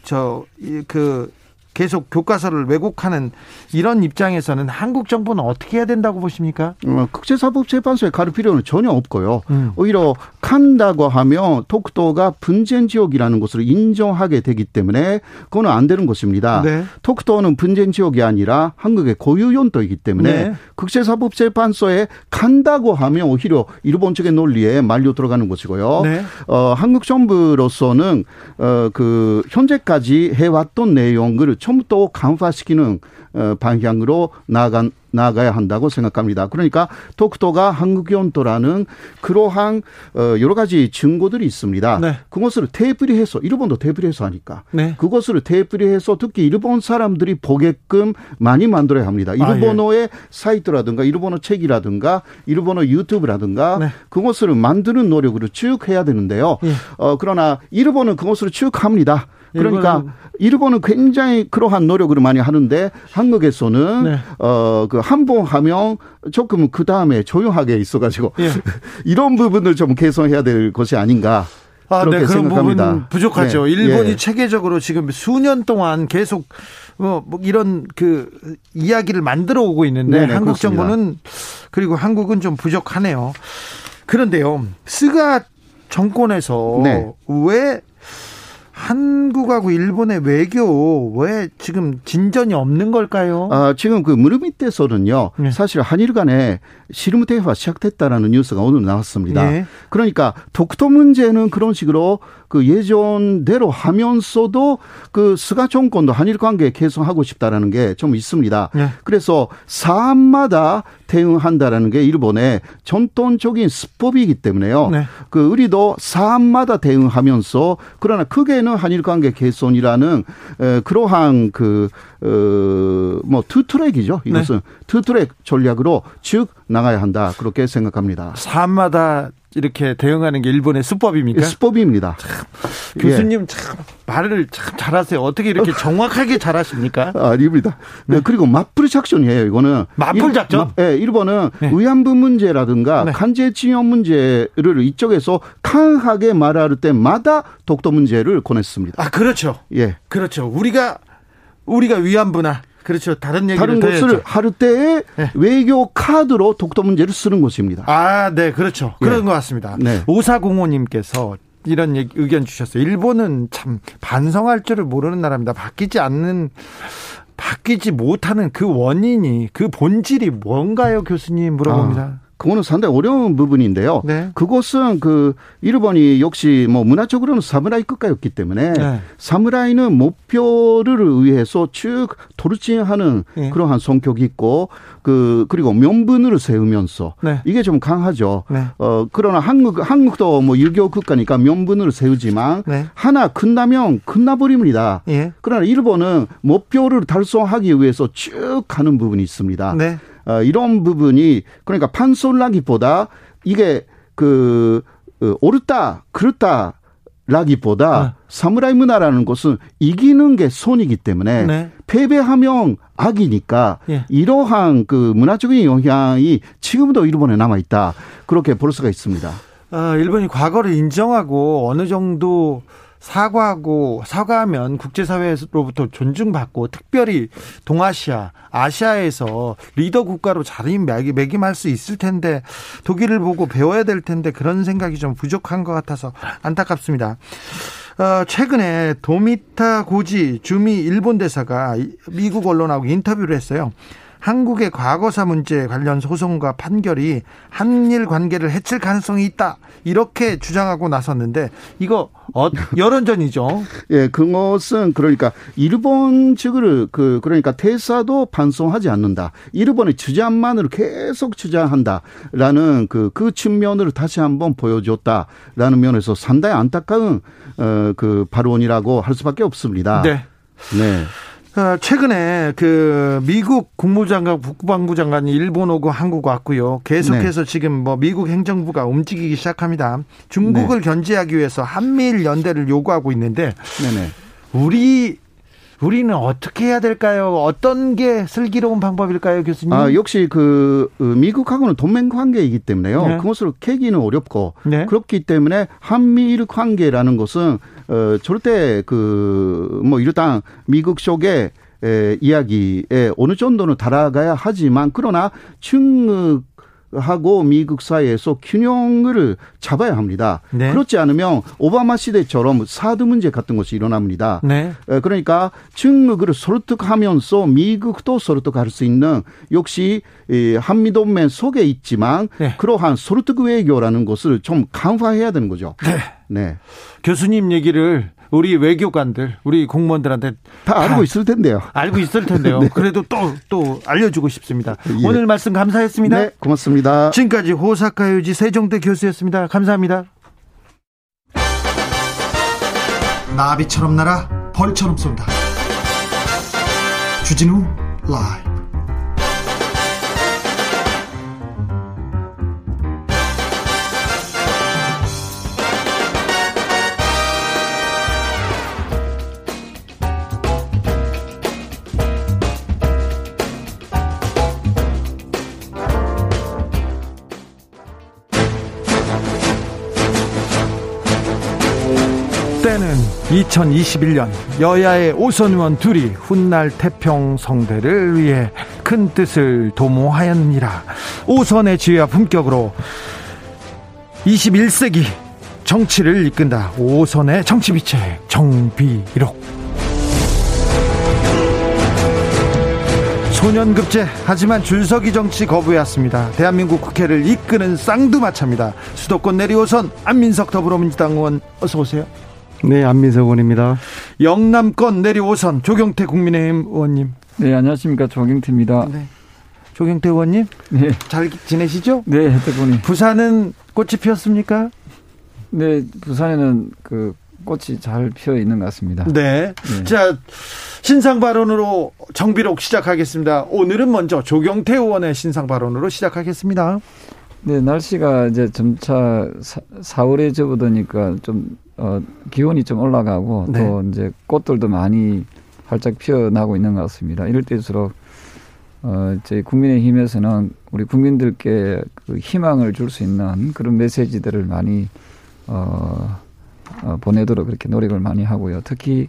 Speaker 1: 저그 계속 교과서를 왜곡하는 이런 입장에서는 한국 정부는 어떻게 해야 된다고 보십니까?
Speaker 4: 어, 국제사법재판소에 갈 필요는 전혀 없고요. 음. 오히려 간다고 하면 독도가 분쟁 지역이라는 것을 인정하게 되기 때문에 그거는 안 되는 것입니다. 네. 독도는 분쟁 지역이 아니라 한국의 고유 연도이기 때문에 네. 국제사법재판소에 간다고 하면 오히려 일본 측의 논리에 말려 들어가는 것이고요. 네. 어, 한국 정부로서는 어, 그 현재까지 해왔던 내용을 처음부터 강화시키는 어, 방향으로 나아간 나아가야 한다고 생각합니다. 그러니까 독도가 한국 연도라는 그러한 어, 여러 가지 증거들이 있습니다. 네. 그것을 테이프리해서 일본도 테이프리해서 하니까 네. 그것을 테이프리해서 특히 일본 사람들이 보게끔 많이 만들어야 합니다. 일본어의 아, 예. 사이트라든가 일본어 책이라든가 일본어 유튜브라든가 네. 그것을 만드는 노력으로 쭉 해야 되는데요. 예. 어, 그러나 일본은 그것을 쭉 합니다. 그러니까 일본은 굉장히 그러한 노력을 많이 하는데 한국에서는 네. 어그 한번 하면 조금 그 다음에 조용하게 있어가지고 예. 이런 부분을 좀 개선해야 될 것이 아닌가.
Speaker 1: 아, 네, 그런 생각합니다. 부분 부족하죠. 네. 일본이 예. 체계적으로 지금 수년 동안 계속 뭐, 뭐 이런 그 이야기를 만들어 오고 있는데 네네, 한국 그렇습니다. 정부는 그리고 한국은 좀 부족하네요. 그런데요, 스가 정권에서 네. 왜 한국하고 일본의 외교 왜 지금 진전이 없는 걸까요?
Speaker 4: 아, 지금 그 물밑에서는요. 네. 사실 한일 간에 실무 대화가 시작됐다라는 뉴스가 오늘 나왔습니다. 네. 그러니까 독도 문제는 그런 식으로 그 예전대로 하면서도 그 스가 정권도 한일 관계 개선하고 싶다라는 게 좀 있습니다. 네. 그래서 사안마다 대응한다라는 게 일본의 전통적인 수법이기 때문에요. 네. 그 우리도 사안마다 대응하면서 그러나 크게는 한일 관계 개선이라는 에, 그러한 그 어 뭐 two-track이죠. 이것은 네. 투 트랙 전략으로 쭉 나가야 한다. 그렇게 생각합니다.
Speaker 1: 사안마다 이렇게 대응하는 게 일본의 수법입니까?
Speaker 4: 수법입니다.
Speaker 1: 참, 교수님 예. 참 말을 참 잘하세요. 어떻게 이렇게 정확하게 잘하십니까?
Speaker 4: 아, 아닙니다. 네. 그리고 맞불 작전이에요. 이거는
Speaker 1: 맞불 작전?
Speaker 4: 예, 네, 일본은 네. 위안부 문제라든가 네. 강제 징용 문제를 이쪽에서 강하게 말할 때마다 독도 문제를 꺼냈습니다.
Speaker 1: 아, 그렇죠. 예, 그렇죠. 우리가 우리가 위안부나 그렇죠. 다른 얘기를
Speaker 4: 다른 것을 하루 때에 네. 외교 카드로 독도 문제를 쓰는 것입니다.
Speaker 1: 아, 네, 그렇죠. 예. 그런 것 같습니다. 네. 오사공호님께서 이런 얘기, 의견 주셨어요. 일본은 참 반성할 줄을 모르는 나라입니다. 바뀌지 않는 바뀌지 못하는 그 원인이 그 본질이 뭔가요, 교수님 물어봅니다. 아.
Speaker 4: 그거는 상당히 어려운 부분인데요. 네. 그것은 그 일본이 역시 뭐 문화적으로는 사무라이 국가였기 때문에 네. 사무라이는 목표를 위해서 쭉 도르칭하는 네. 그러한 성격이 있고 그 그리고 명분을 세우면서 네. 이게 좀 강하죠. 네. 어 그러나 한국 한국도 뭐 유교 국가니까 명분을 세우지만 네. 하나 끝나면 끝나버립니다. 예. 그러나 일본은 목표를 달성하기 위해서 쭉 가는 부분이 있습니다. 네. 어, 이런 부분이 그러니까 판솔라기보다 이게 그 어, 옳다 그렇다 라기보다 네. 사무라이 문화라는 것은 이기는 게 손이기 때문에 네. 패배하면 악이니까 예. 이러한 그 문화적인 영향이 지금도 일본에 남아 있다 그렇게 볼 수가 있습니다.
Speaker 1: 아, 일본이 과거를 인정하고 어느 정도 사과하고 사과하면 국제사회로부터 존중받고 특별히 동아시아, 아시아에서 리더 국가로 자리매김할 수 있을 텐데 독일을 보고 배워야 될 텐데 그런 생각이 좀 부족한 것 같아서 안타깝습니다. 어, 최근에 도미타 고지 주미 일본 대사가 미국 언론하고 인터뷰를 했어요. 한국의 과거사 문제 관련 소송과 판결이 한일 관계를 해칠 가능성이 있다. 이렇게 주장하고 나섰는데 이거 어, 여론전이죠.
Speaker 4: 예, 그것은 그러니까 일본 측을 그 그러니까 대사도 반송하지 않는다. 일본의 주장만을 계속 주장한다라는 그그 그 측면을 다시 한번 보여줬다라는 면에서 상당히 안타까운 어 그 발언이라고 할 수밖에 없습니다.
Speaker 1: 네. 네. 어, 최근에 그 미국 국무장관, 국방부 장관이 일본 오고 한국 왔고요. 계속해서 네. 지금 뭐 미국 행정부가 움직이기 시작합니다. 중국을 네. 견제하기 위해서 한미일 연대를 요구하고 있는데 네네. 우리 우리는 어떻게 해야 될까요? 어떤 게 슬기로운 방법일까요, 교수님?
Speaker 4: 아, 역시 그 어, 미국하고는 동맹 관계이기 때문에요. 네. 그것을 캐기는 어렵고 네. 그렇기 때문에 한미일 관계라는 것은 어 절대 그뭐 이르당 미국 쪽에 에, 이야기에 어느 정도는 달아가야 하지만 그러나 중국 하고 미국 사이에서 균형을 잡아야 합니다. 네. 그렇지 않으면 오바마 시대처럼 사드 문제 같은 것이 일어납니다. 네. 그러니까 중국을 설득하면서 미국도 설득할 수 있는 역시 한미 동맹 속에 있지만 네. 그러한 설득 외교라는 것을 좀 강화해야 되는 거죠.
Speaker 1: 네. 네. 교수님 얘기를 우리 외교관들, 우리 공무원들한테
Speaker 4: 다, 다 알고 있을 텐데요.
Speaker 1: 알고 있을 텐데요. 네. 그래도 또, 또 알려주고 싶습니다. 예. 오늘 말씀 감사했습니다.
Speaker 4: 네, 고맙습니다.
Speaker 1: 지금까지 호사카 유지 세종대 교수였습니다. 감사합니다. 나비처럼 날아 벌처럼 쏜다. 주진우 라이 2021년 여야의 오선 의원 둘이 훗날 태평 성대를 위해 큰 뜻을 도모하였느니라. 오선의 지혜와 품격으로 21세기 정치를 이끈다. 오선의 정치비책 정비록. 소년급제 하지만 줄서기 정치 거부해왔습니다. 대한민국 국회를 이끄는 쌍두마차입니다. 수도권 내리 오선 안민석 더불어민주당 의원 어서 오세요.
Speaker 5: 네, 안민석 의원입니다.
Speaker 1: 영남권 내리오선 조경태 국민의힘 의원님.
Speaker 6: 네, 안녕하십니까 조경태입니다. 네.
Speaker 1: 조경태 의원님. 네. 잘 지내시죠?
Speaker 6: 네, 혜택군이.
Speaker 1: 부산은 꽃이 피었습니까?
Speaker 6: 네, 부산에는 그 꽃이 잘 피어 있는 것 같습니다.
Speaker 1: 네. 네. 자, 신상 발언으로 정비록 시작하겠습니다. 오늘은 먼저 조경태 의원의 신상 발언으로 시작하겠습니다.
Speaker 6: 네, 날씨가 이제 점차 4, 월에 접어드니까 좀, 어, 기온이 좀 올라가고 네. 또 이제 꽃들도 많이 활짝 피어나고 있는 것 같습니다. 이럴 때일수록 어, 저희 국민의힘에서는 우리 국민들께 그 희망을 줄 수 있는 그런 메시지들을 많이 어, 어, 보내도록 그렇게 노력을 많이 하고요. 특히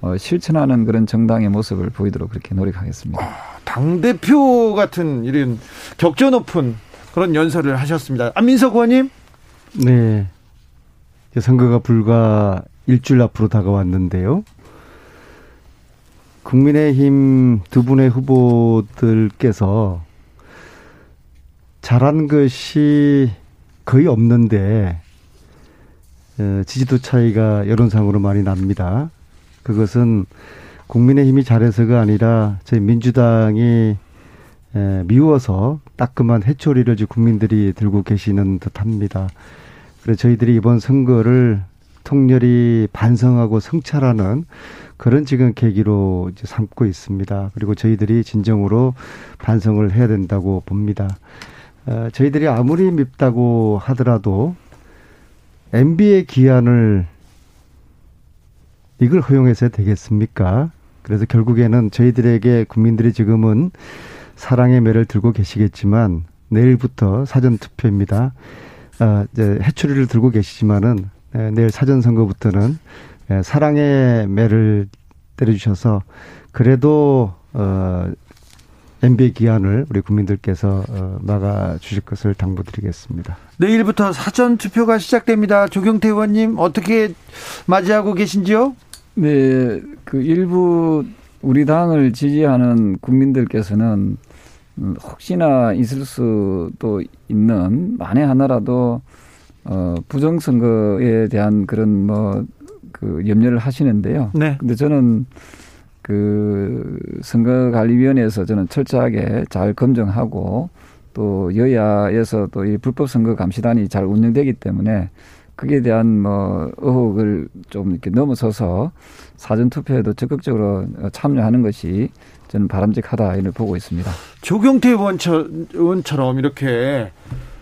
Speaker 6: 어, 실천하는 그런 정당의 모습을 보이도록 그렇게 노력하겠습니다. 아,
Speaker 1: 당 대표 같은 이런 격조 높은 그런 연설을 하셨습니다. 안민석 의원님.
Speaker 5: 네. 선거가 불과 일주일 앞으로 다가왔는데요. 국민의힘 두 분의 후보들께서 잘한 것이 거의 없는데 어, 지지도 차이가 여론상으로 많이 납니다. 그것은 국민의힘이 잘해서가 아니라 저희 민주당이 미워서 따끔한 해초리를 국민들이 들고 계시는 듯합니다. 그래서 저희들이 이번 선거를 통렬히 반성하고 성찰하는 그런 지금 계기로 이제 삼고 있습니다. 그리고 저희들이 진정으로 반성을 해야 된다고 봅니다. 어, 저희들이 아무리 밉다고 하더라도 MB의 기한을 이걸 허용해서 되겠습니까? 그래서 결국에는 저희들에게 국민들이 지금은 사랑의 매를 들고 계시겠지만 내일부터 사전 투표입니다. 아, 이제 해초리를 들고 계시지만은 내일 사전 선거부터는 사랑의 매를 때려주셔서 그래도 어 MB 기한을 우리 국민들께서 어, 막아 주실 것을 당부드리겠습니다.
Speaker 1: 내일부터 사전 투표가 시작됩니다. 조경태 의원님 어떻게 맞이하고 계신지요?
Speaker 6: 네, 그 일부 우리 당을 지지하는 국민들께서는 음, 혹시나 있을 수도 있는 만에 하나라도 어 부정선거에 대한 그런 뭐 그 염려를 하시는데요. 네. 근데 저는 그 선거관리위원회에서 저는 철저하게 잘 검증하고 또 여야에서 또 이 불법 선거 감시단이 잘 운영되기 때문에 그에 대한 뭐 의혹을 좀 이렇게 넘어서서 사전 투표에도 적극적으로 참여하는 것이 저는 바람직하다 이를 보고 있습니다.
Speaker 1: 조경태 의원처럼 이렇게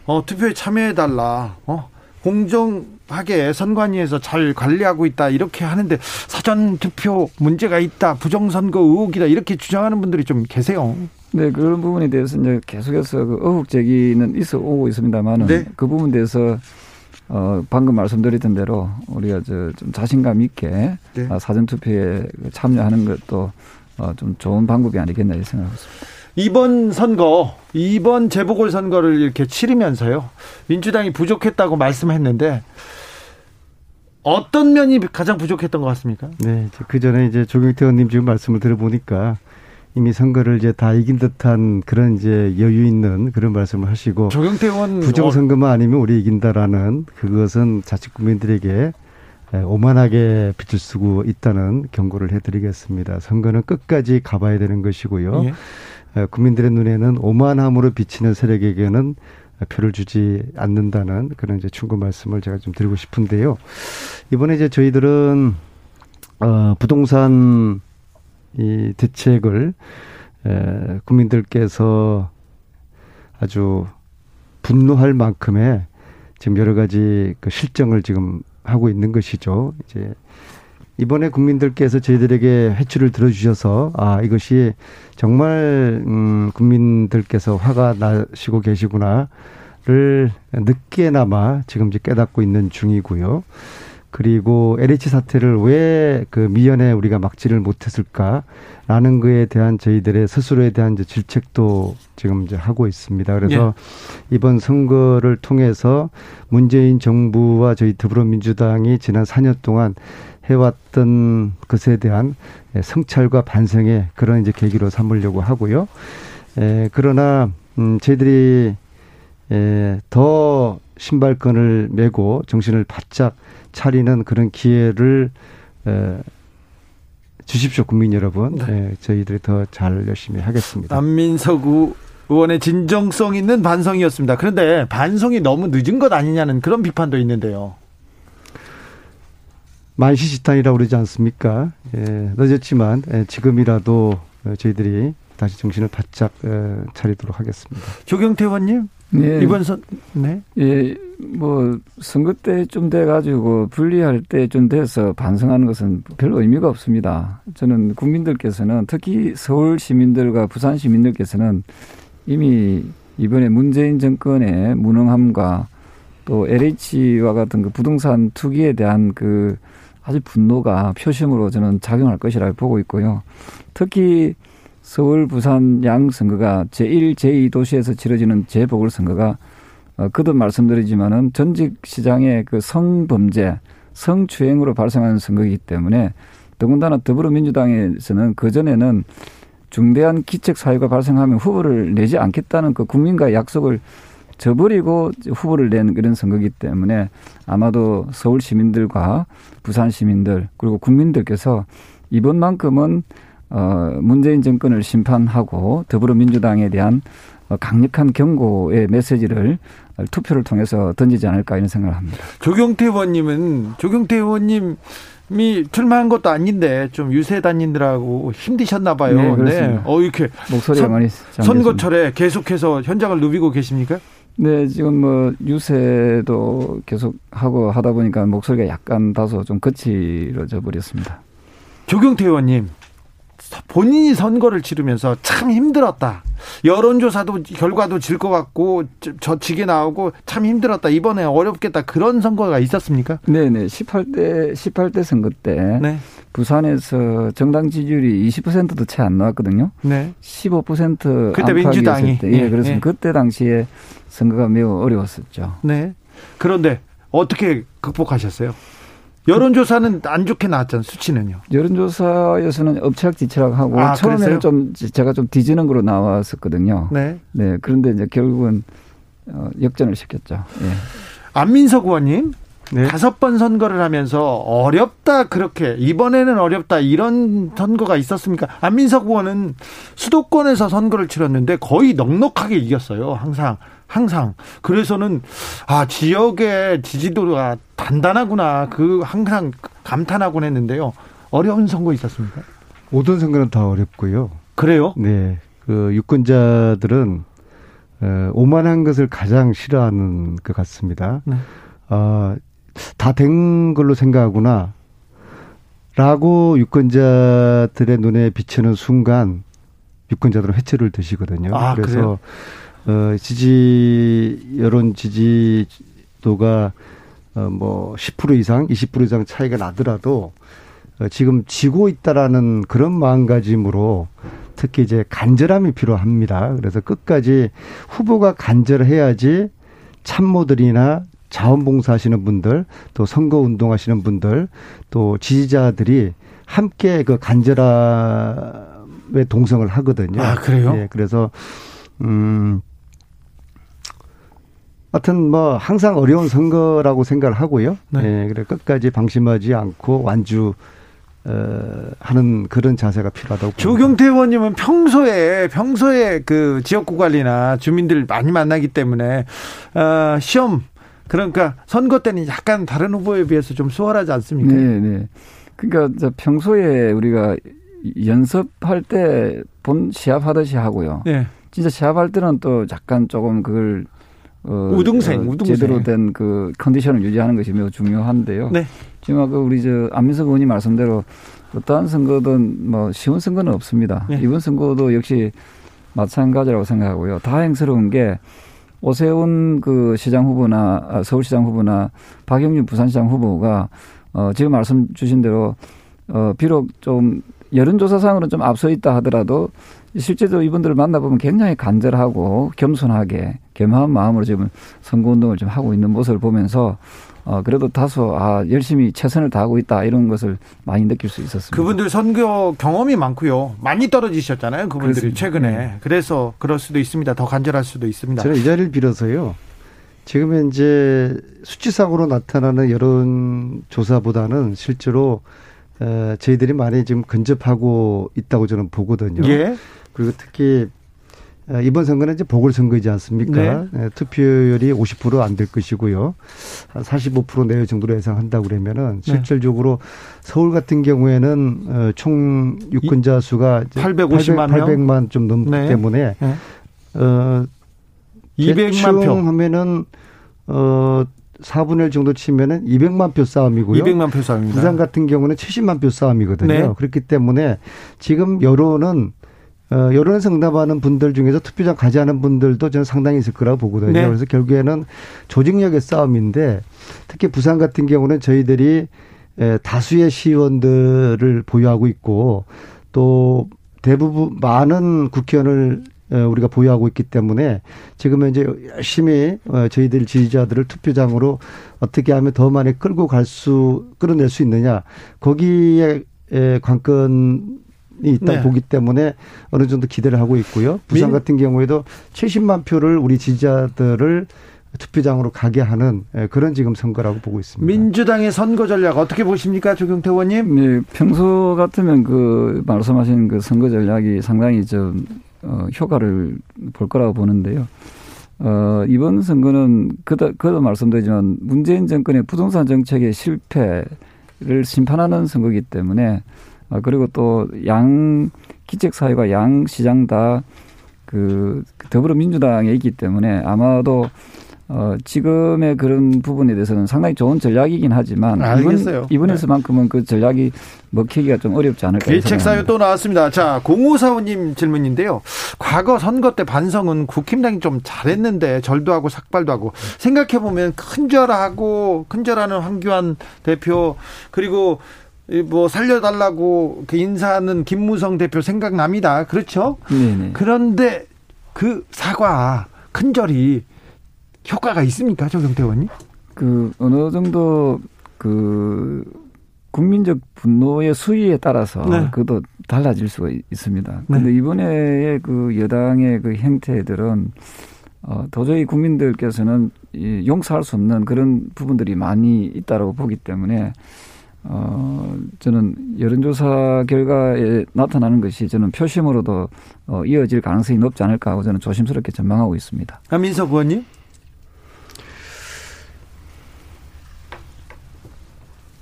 Speaker 1: 어, 투표에 참여해 달라. 어? 공정하게 선관위에서 잘 관리하고 있다 이렇게 하는데 사전 투표 문제가 있다 부정선거 의혹이다 이렇게 주장하는 분들이 좀 계세요.
Speaker 6: 네 그런 부분에 대해서 이제 계속해서 그 의혹 제기는 있어 오고 있습니다만은 네. 그 부분에 대해서 어 방금 말씀드렸던 대로 우리가 저 좀 자신감 있게 네. 아, 사전 투표에 참여하는 것도 어 좀 좋은 방법이 아니겠나 생각하고 있습니다.
Speaker 1: 이번 선거, 이번 재보궐 선거를 이렇게 치르면서요. 민주당이 부족했다고 말씀했는데 어떤 면이 가장 부족했던 것 같습니까?
Speaker 5: 네, 그 전에 이제 조경태 의원님 지금 말씀을 들어보니까 이미 선거를 이제 다 이긴 듯한 그런 이제 여유 있는 그런 말씀을 하시고
Speaker 1: 조경태 의원
Speaker 5: 부정 선거만 아니면 우리 이긴다라는 그것은 자칫 국민들에게 오만하게 빛을 쓰고 있다는 경고를 해드리겠습니다. 선거는 끝까지 가봐야 되는 것이고요. 예. 국민들의 눈에는 오만함으로 비치는 세력에게는 표를 주지 않는다는 그런 이제 충고 말씀을 제가 좀 드리고 싶은데요. 이번에 이제 저희들은 어 부동산 이 대책을 에 국민들께서 아주 분노할 만큼의 지금 여러 가지 그 실정을 지금 하고 있는 것이죠. 이제 이번에 국민들께서 저희들에게 회추를 들어주셔서 아 이것이 정말 음 국민들께서 화가 나시고 계시구나를 늦게나마 지금 이제 깨닫고 있는 중이고요. 그리고 LH 사태를 왜 그 미연에 우리가 막지를 못했을까라는 거에 대한 저희들의 스스로에 대한 이제 질책도 지금 이제 하고 있습니다. 그래서 예. 이번 선거를 통해서 문재인 정부와 저희 더불어민주당이 지난 4년 동안 해왔던 것에 대한 성찰과 반성의 그런 이제 계기로 삼으려고 하고요. 에, 그러나 음, 저희들이 에, 더 신발끈을 메고 정신을 바짝 차리는 그런 기회를 에, 주십시오, 국민 여러분. 네. 에, 저희들이 더 잘 열심히 하겠습니다.
Speaker 1: 남민석 의원의 진정성 있는 반성이었습니다. 그런데 반성이 너무 늦은 것 아니냐는 그런 비판도 있는데요.
Speaker 5: 만시지탄이라고 그러지 않습니까? 예, 늦었지만 예, 지금이라도 저희들이 다시 정신을 바짝 예, 차리도록 하겠습니다.
Speaker 1: 조경태 의원님, 네. 이번 선, 네.
Speaker 6: 예, 뭐, 선거 때좀 돼가지고 분리할 때 좀 돼서 반성하는 것은 별 의미가 없습니다. 저는 국민들께서는 특히 서울 시민들과 부산 시민들께서는 이미 이번에 문재인 정권의 무능함과 또 LH와 같은 그 부동산 투기에 대한 그 아주 분노가 표심으로 저는 작용할 것이라고 보고 있고요. 특히 서울, 부산 양 선거가 제1, 제2 도시에서 치러지는 재보궐선거가 어, 그도 말씀드리지만은 전직 시장의 그 성범죄, 성추행으로 발생하는 선거이기 때문에 더군다나 더불어민주당에서는 그전에는 중대한 기책 사유가 발생하면 후보를 내지 않겠다는 그 국민과의 약속을 저버리고 후보를 낸 그런 선거기 때문에 아마도 서울 시민들과 부산 시민들 그리고 국민들께서 이번만큼은 어 문재인 정권을 심판하고 더불어민주당에 대한 강력한 경고의 메시지를 투표를 통해서 던지지 않을까 이런 생각을 합니다.
Speaker 1: 조경태 의원님은 조경태 의원님 이 출마한 것도 아닌데 좀 유세단님들하고 힘드셨나 봐요. 네, 네. 어 이렇게
Speaker 6: 목소리가 선, 많이
Speaker 1: 선거철에 계속해서 현장을 누비고 계십니까?
Speaker 6: 네, 지금 뭐 유세도 계속 하고 하다 보니까 목소리가 약간 다소 좀 거칠어져 버렸습니다.
Speaker 1: 조경태 의원님, 본인이 선거를 치르면서 참 힘들었다. 여론조사도 결과도 질 것 같고 저지게 나오고 참 힘들었다. 이번에 어렵겠다. 그런 선거가 있었습니까?
Speaker 6: 네네. 18대 18대 선거 때 네. 부산에서 정당 지지율이 20%도 채 안 나왔거든요. 네. 15%
Speaker 1: 그때 민주당이
Speaker 6: 때. 예, 그래서 네. 그때 당시에 선거가 매우 어려웠었죠.
Speaker 1: 네. 그런데 어떻게 극복하셨어요? 여론조사는 안 좋게 나왔잖아요. 수치는요.
Speaker 6: 여론조사에서는 엎치락뒤치락 하고 아, 처음에는 그랬어요? 좀 제가 좀 뒤지는 거로 나왔었거든요. 네. 네. 그런데 이제 결국은 어, 역전을 시켰죠. 예.
Speaker 1: 안민석 의원님 네. 다섯 번 선거를 하면서 어렵다 그렇게 이번에는 어렵다 이런 선거가 있었습니까? 안민석 의원은 수도권에서 선거를 치렀는데 거의 넉넉하게 이겼어요. 항상 항상 그래서는 아 지역의 지지도가 단단하구나 그 항상 감탄하곤 했는데요. 어려운 선거 있었습니까?
Speaker 5: 모든 선거는 다 어렵고요.
Speaker 1: 그래요?
Speaker 5: 네. 그 유권자들은 어, 오만한 것을 가장 싫어하는 것 같습니다. 네. 어, 다 된 걸로 생각하구나. 라고 유권자들의 눈에 비치는 순간 유권자들은 회초를 드시거든요. 아, 그래서 그래요? 어, 지지, 여론 지지도가 어, 뭐, 10% 이상, 20% 이상 차이가 나더라도 어, 지금 지고 있다라는 그런 마음가짐으로 특히 이제 간절함이 필요합니다. 그래서 끝까지 후보가 간절해야지 참모들이나 자원봉사하시는 분들, 또 선거 운동하시는 분들, 또 지지자들이 함께 그 간절함에 동성을 하거든요.
Speaker 1: 아, 그래요?
Speaker 5: 예, 그래서, 음, 하여튼 뭐 항상 어려운 선거라고 생각을 하고요. 네. 예, 그래 끝까지 방심하지 않고 완주 어, 하는 그런 자세가 필요하다고.
Speaker 1: 조경태 의원님은 평소에 평소에 그 지역구 관리나 주민들 많이 만나기 때문에 어, 시험 그러니까 선거 때는 약간 다른 후보에 비해서 좀 수월하지 않습니까?
Speaker 6: 네, 네. 그러니까 평소에 우리가 연습할 때 본 시합하듯이 하고요. 네. 진짜 시합할 때는 또 약간 조금 그걸
Speaker 1: 어, 우등생, 어, 우등생.
Speaker 6: 제대로 된 그 컨디션을 유지하는 것이 매우 중요한데요. 네. 지금 아까 우리 저 안민석 의원님 말씀대로 어떠한 선거든 뭐 쉬운 선거는 없습니다. 네. 이번 선거도 역시 마찬가지라고 생각하고요. 다행스러운 게 오세훈 그 시장 후보나 아, 서울시장 후보나 박영준 부산시장 후보가 어, 지금 말씀 주신 대로 어, 비록 좀 여론조사상으로는 좀 앞서 있다 하더라도 실제로 이분들을 만나보면 굉장히 간절하고 겸손하게 겸허한 마음으로 지금 선거운동을 좀 하고 있는 모습을 보면서 어, 그래도 다소, 아, 열심히 최선을 다하고 있다, 이런 것을 많이 느낄 수 있었습니다.
Speaker 1: 그분들 선거 경험이 많고요. 많이 떨어지셨잖아요. 그분들이 그렇습니다. 최근에. 네. 그래서 그럴 수도 있습니다. 더 간절할 수도 있습니다.
Speaker 5: 저는 이 자리를 빌어서요. 지금 현재 수치상으로 나타나는 여론 조사보다는 실제로 어, 저희들이 많이 지금 근접하고 있다고 저는 보거든요. 예. 그리고 특히 어, 이번 선거는 이제 보궐선거이지 않습니까? 네. 네, 투표율이 50%안 될 것이고요. 한 45% 내외 정도로 예상한다고 그러면은 네. 실질적으로 서울 같은 경우에는 어, 총 유권자 수가
Speaker 1: 850만
Speaker 5: 800, 800만 좀 넘기 네. 때문에 네. 어 200만 표 하면은 어 4분의 1 정도 치면은 200만 표 싸움이고요.
Speaker 1: 200만 표 싸움입니다.
Speaker 5: 부산 같은 경우는 70만 표 싸움이거든요. 네. 그렇기 때문에 지금 여론은 어, 여론에 응답하는 분들 중에서 투표장 가지 않은 분들도 저는 상당히 있을 거라고 보거든요. 네. 그래서 결국에는 조직력의 싸움인데 특히 부산 같은 경우는 저희들이 에, 다수의 시의원들을 보유하고 있고 또 대부분 많은 국회의원을 우리가 보유하고 있기 때문에 지금 이제 열심히 어, 저희들 지지자들을 투표장으로 어떻게 하면 더 많이 끌고 갈 수, 끌어낼 수 있느냐. 거기에 관건 있다 네. 보기 때문에 어느 정도 기대를 하고 있고요. 부산 민... 같은 경우에도 70만 표를 우리 지지자들을 투표장으로 가게 하는 예, 그런 지금 선거라고 보고 있습니다.
Speaker 1: 민주당의 선거 전략 어떻게 보십니까, 조경태 의원님?
Speaker 6: 네, 평소 같으면 그 말씀하신 그 선거 전략이 상당히 좀 어, 효과를 볼 거라고 보는데요. 어, 이번 선거는 그다 그도 말씀드리지만 문재인 정권의 부동산 정책의 실패를 심판하는 선거이기 때문에 아, 그리고 또 양 기책 사회가 양 시장 다 그 더불어민주당에 있기 때문에 아마도 어, 지금의 그런 부분에 대해서는 상당히 좋은 전략이긴 하지만
Speaker 1: 알겠어요.
Speaker 6: 이번, 이번에서만큼은 네. 그 전략이 먹히기가 좀 어렵지 않을까
Speaker 1: 기책 사유 또 나왔습니다. 자, 공호사원님 질문인데요. 과거 선거 때 반성은 국힘당이 좀 잘했는데 절도 하고 삭발도 하고 생각해 보면 큰절하고 큰절하는 황교안 대표 그리고 뭐 살려달라고 그 인사하는 김무성 대표 생각납니다. 그렇죠? 네네. 그런데 그 사과 큰절이 효과가 있습니까, 조경태 의원님?
Speaker 6: 그 어느 정도 그 국민적 분노의 수위에 따라서 네. 그것도 달라질 수가 있습니다. 그런데 네. 이번에 그 여당의 그 행태들은 어, 도저히 국민들께서는 이 용서할 수 없는 그런 부분들이 많이 있다라고 보기 때문에 어, 저는 여론조사 결과에 나타나는 것이 저는 표심으로도 어, 이어질 가능성이 높지 않을까 하고 저는 조심스럽게 전망하고 있습니다.
Speaker 1: 한민석 의원님?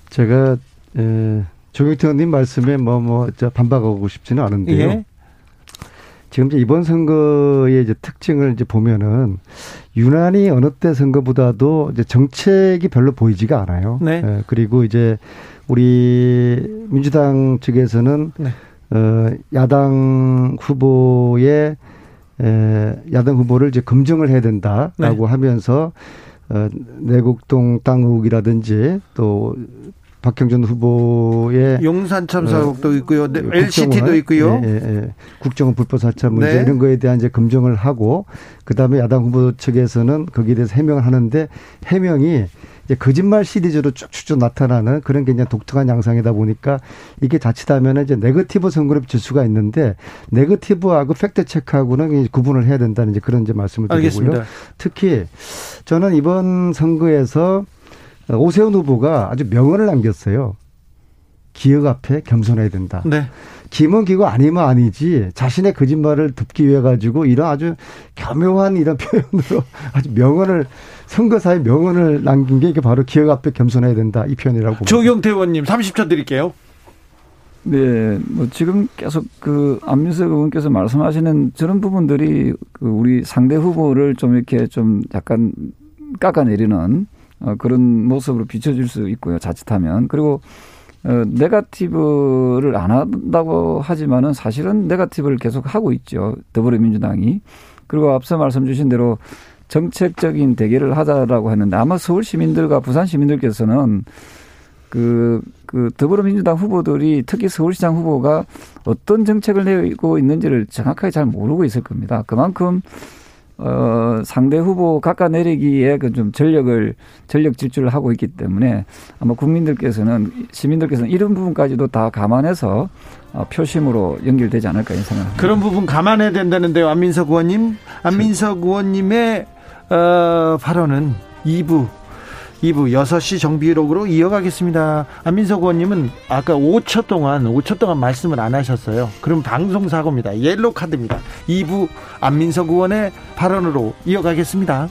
Speaker 5: 제가 에, 조경태 의원님 말씀에 뭐뭐 반박하고 싶지는 않은데요. 예? 지금 이제 이번 선거의 이제 특징을 이제 보면은 유난히 어느 때 선거보다도 이제 정책이 별로 보이지가 않아요. 네. 예, 그리고 이제 우리 민주당 측에서는 네. 어, 야당 후보의 에, 야당 후보를 이제 검증을 해야 된다라고 네. 하면서 어, 내곡동 땅 의혹이라든지 또 박형준 후보의
Speaker 1: 용산 참사 의혹도 어, 있고요. 네, LCT도 있고요. 예, 예,
Speaker 5: 예. 국정원 불법 사찰 문제 네. 이런 거에 대한 이제 검증을 하고 그다음에 야당 후보 측에서는 거기에 대해서 해명을 하는데 해명이 이제 거짓말 시리즈로 쭉쭉쭉 나타나는 그런 굉장히 독특한 양상이다 보니까 이게 자칫하면 이제 네거티브 선거를 질 수가 있는데 네거티브하고 fact check하고는 구분을 해야 된다는 이제 그런 이제 말씀을 드리고요. 알겠습니다. 특히 저는 이번 선거에서 오세훈 후보가 아주 명언을 남겼어요. 기억 앞에 겸손해야 된다. 네. 기면 기고 아니면 아니지 자신의 거짓말을 덮기 위해 가지고 이런 아주 교묘한 이런 표현으로 아주 명언을 선거사의 명언을 남긴 게 이게 바로 기억 앞에 겸손해야 된다 이 표현이라고.
Speaker 1: 조경태 의원님 30초 드릴게요.
Speaker 6: 네, 뭐 지금 계속 그 안민석 의원께서 말씀하시는 저런 부분들이 그 우리 상대 후보를 좀 이렇게 좀 약간 깎아내리는 어, 그런 모습으로 비춰질 수 있고요. 자칫하면 그리고 어, 네가티브를 안 한다고 하지만은 사실은 네가티브를 계속 하고 있죠. 더불어민주당이. 그리고 앞서 말씀 주신 대로 정책적인 대결을 하자라고 했는데 아마 서울 시민들과 부산 시민들께서는 그, 그 더불어민주당 후보들이 특히 서울시장 후보가 어떤 정책을 내고 있는지를 정확하게 잘 모르고 있을 겁니다. 그만큼 어, 상대 후보 깎아내리기에 그 좀 전력을, 전력 질주를 하고 있기 때문에 아마 국민들께서는, 시민들께서는 이런 부분까지도 다 감안해서 어, 표심으로 연결되지 않을까 생각합니다.
Speaker 1: 그런 부분 감안해야 된다는데요. 안민석 의원님. 안민석 의원님의, 어, 발언은 2부 2부 6시 정비록으로 이어가겠습니다. 안민석 의원님은 아까 5초 동안 5초 동안 말씀을 안 하셨어요. 그럼 방송 사고입니다. 옐로 카드입니다. 2부 안민석 의원의 발언으로 이어가겠습니다.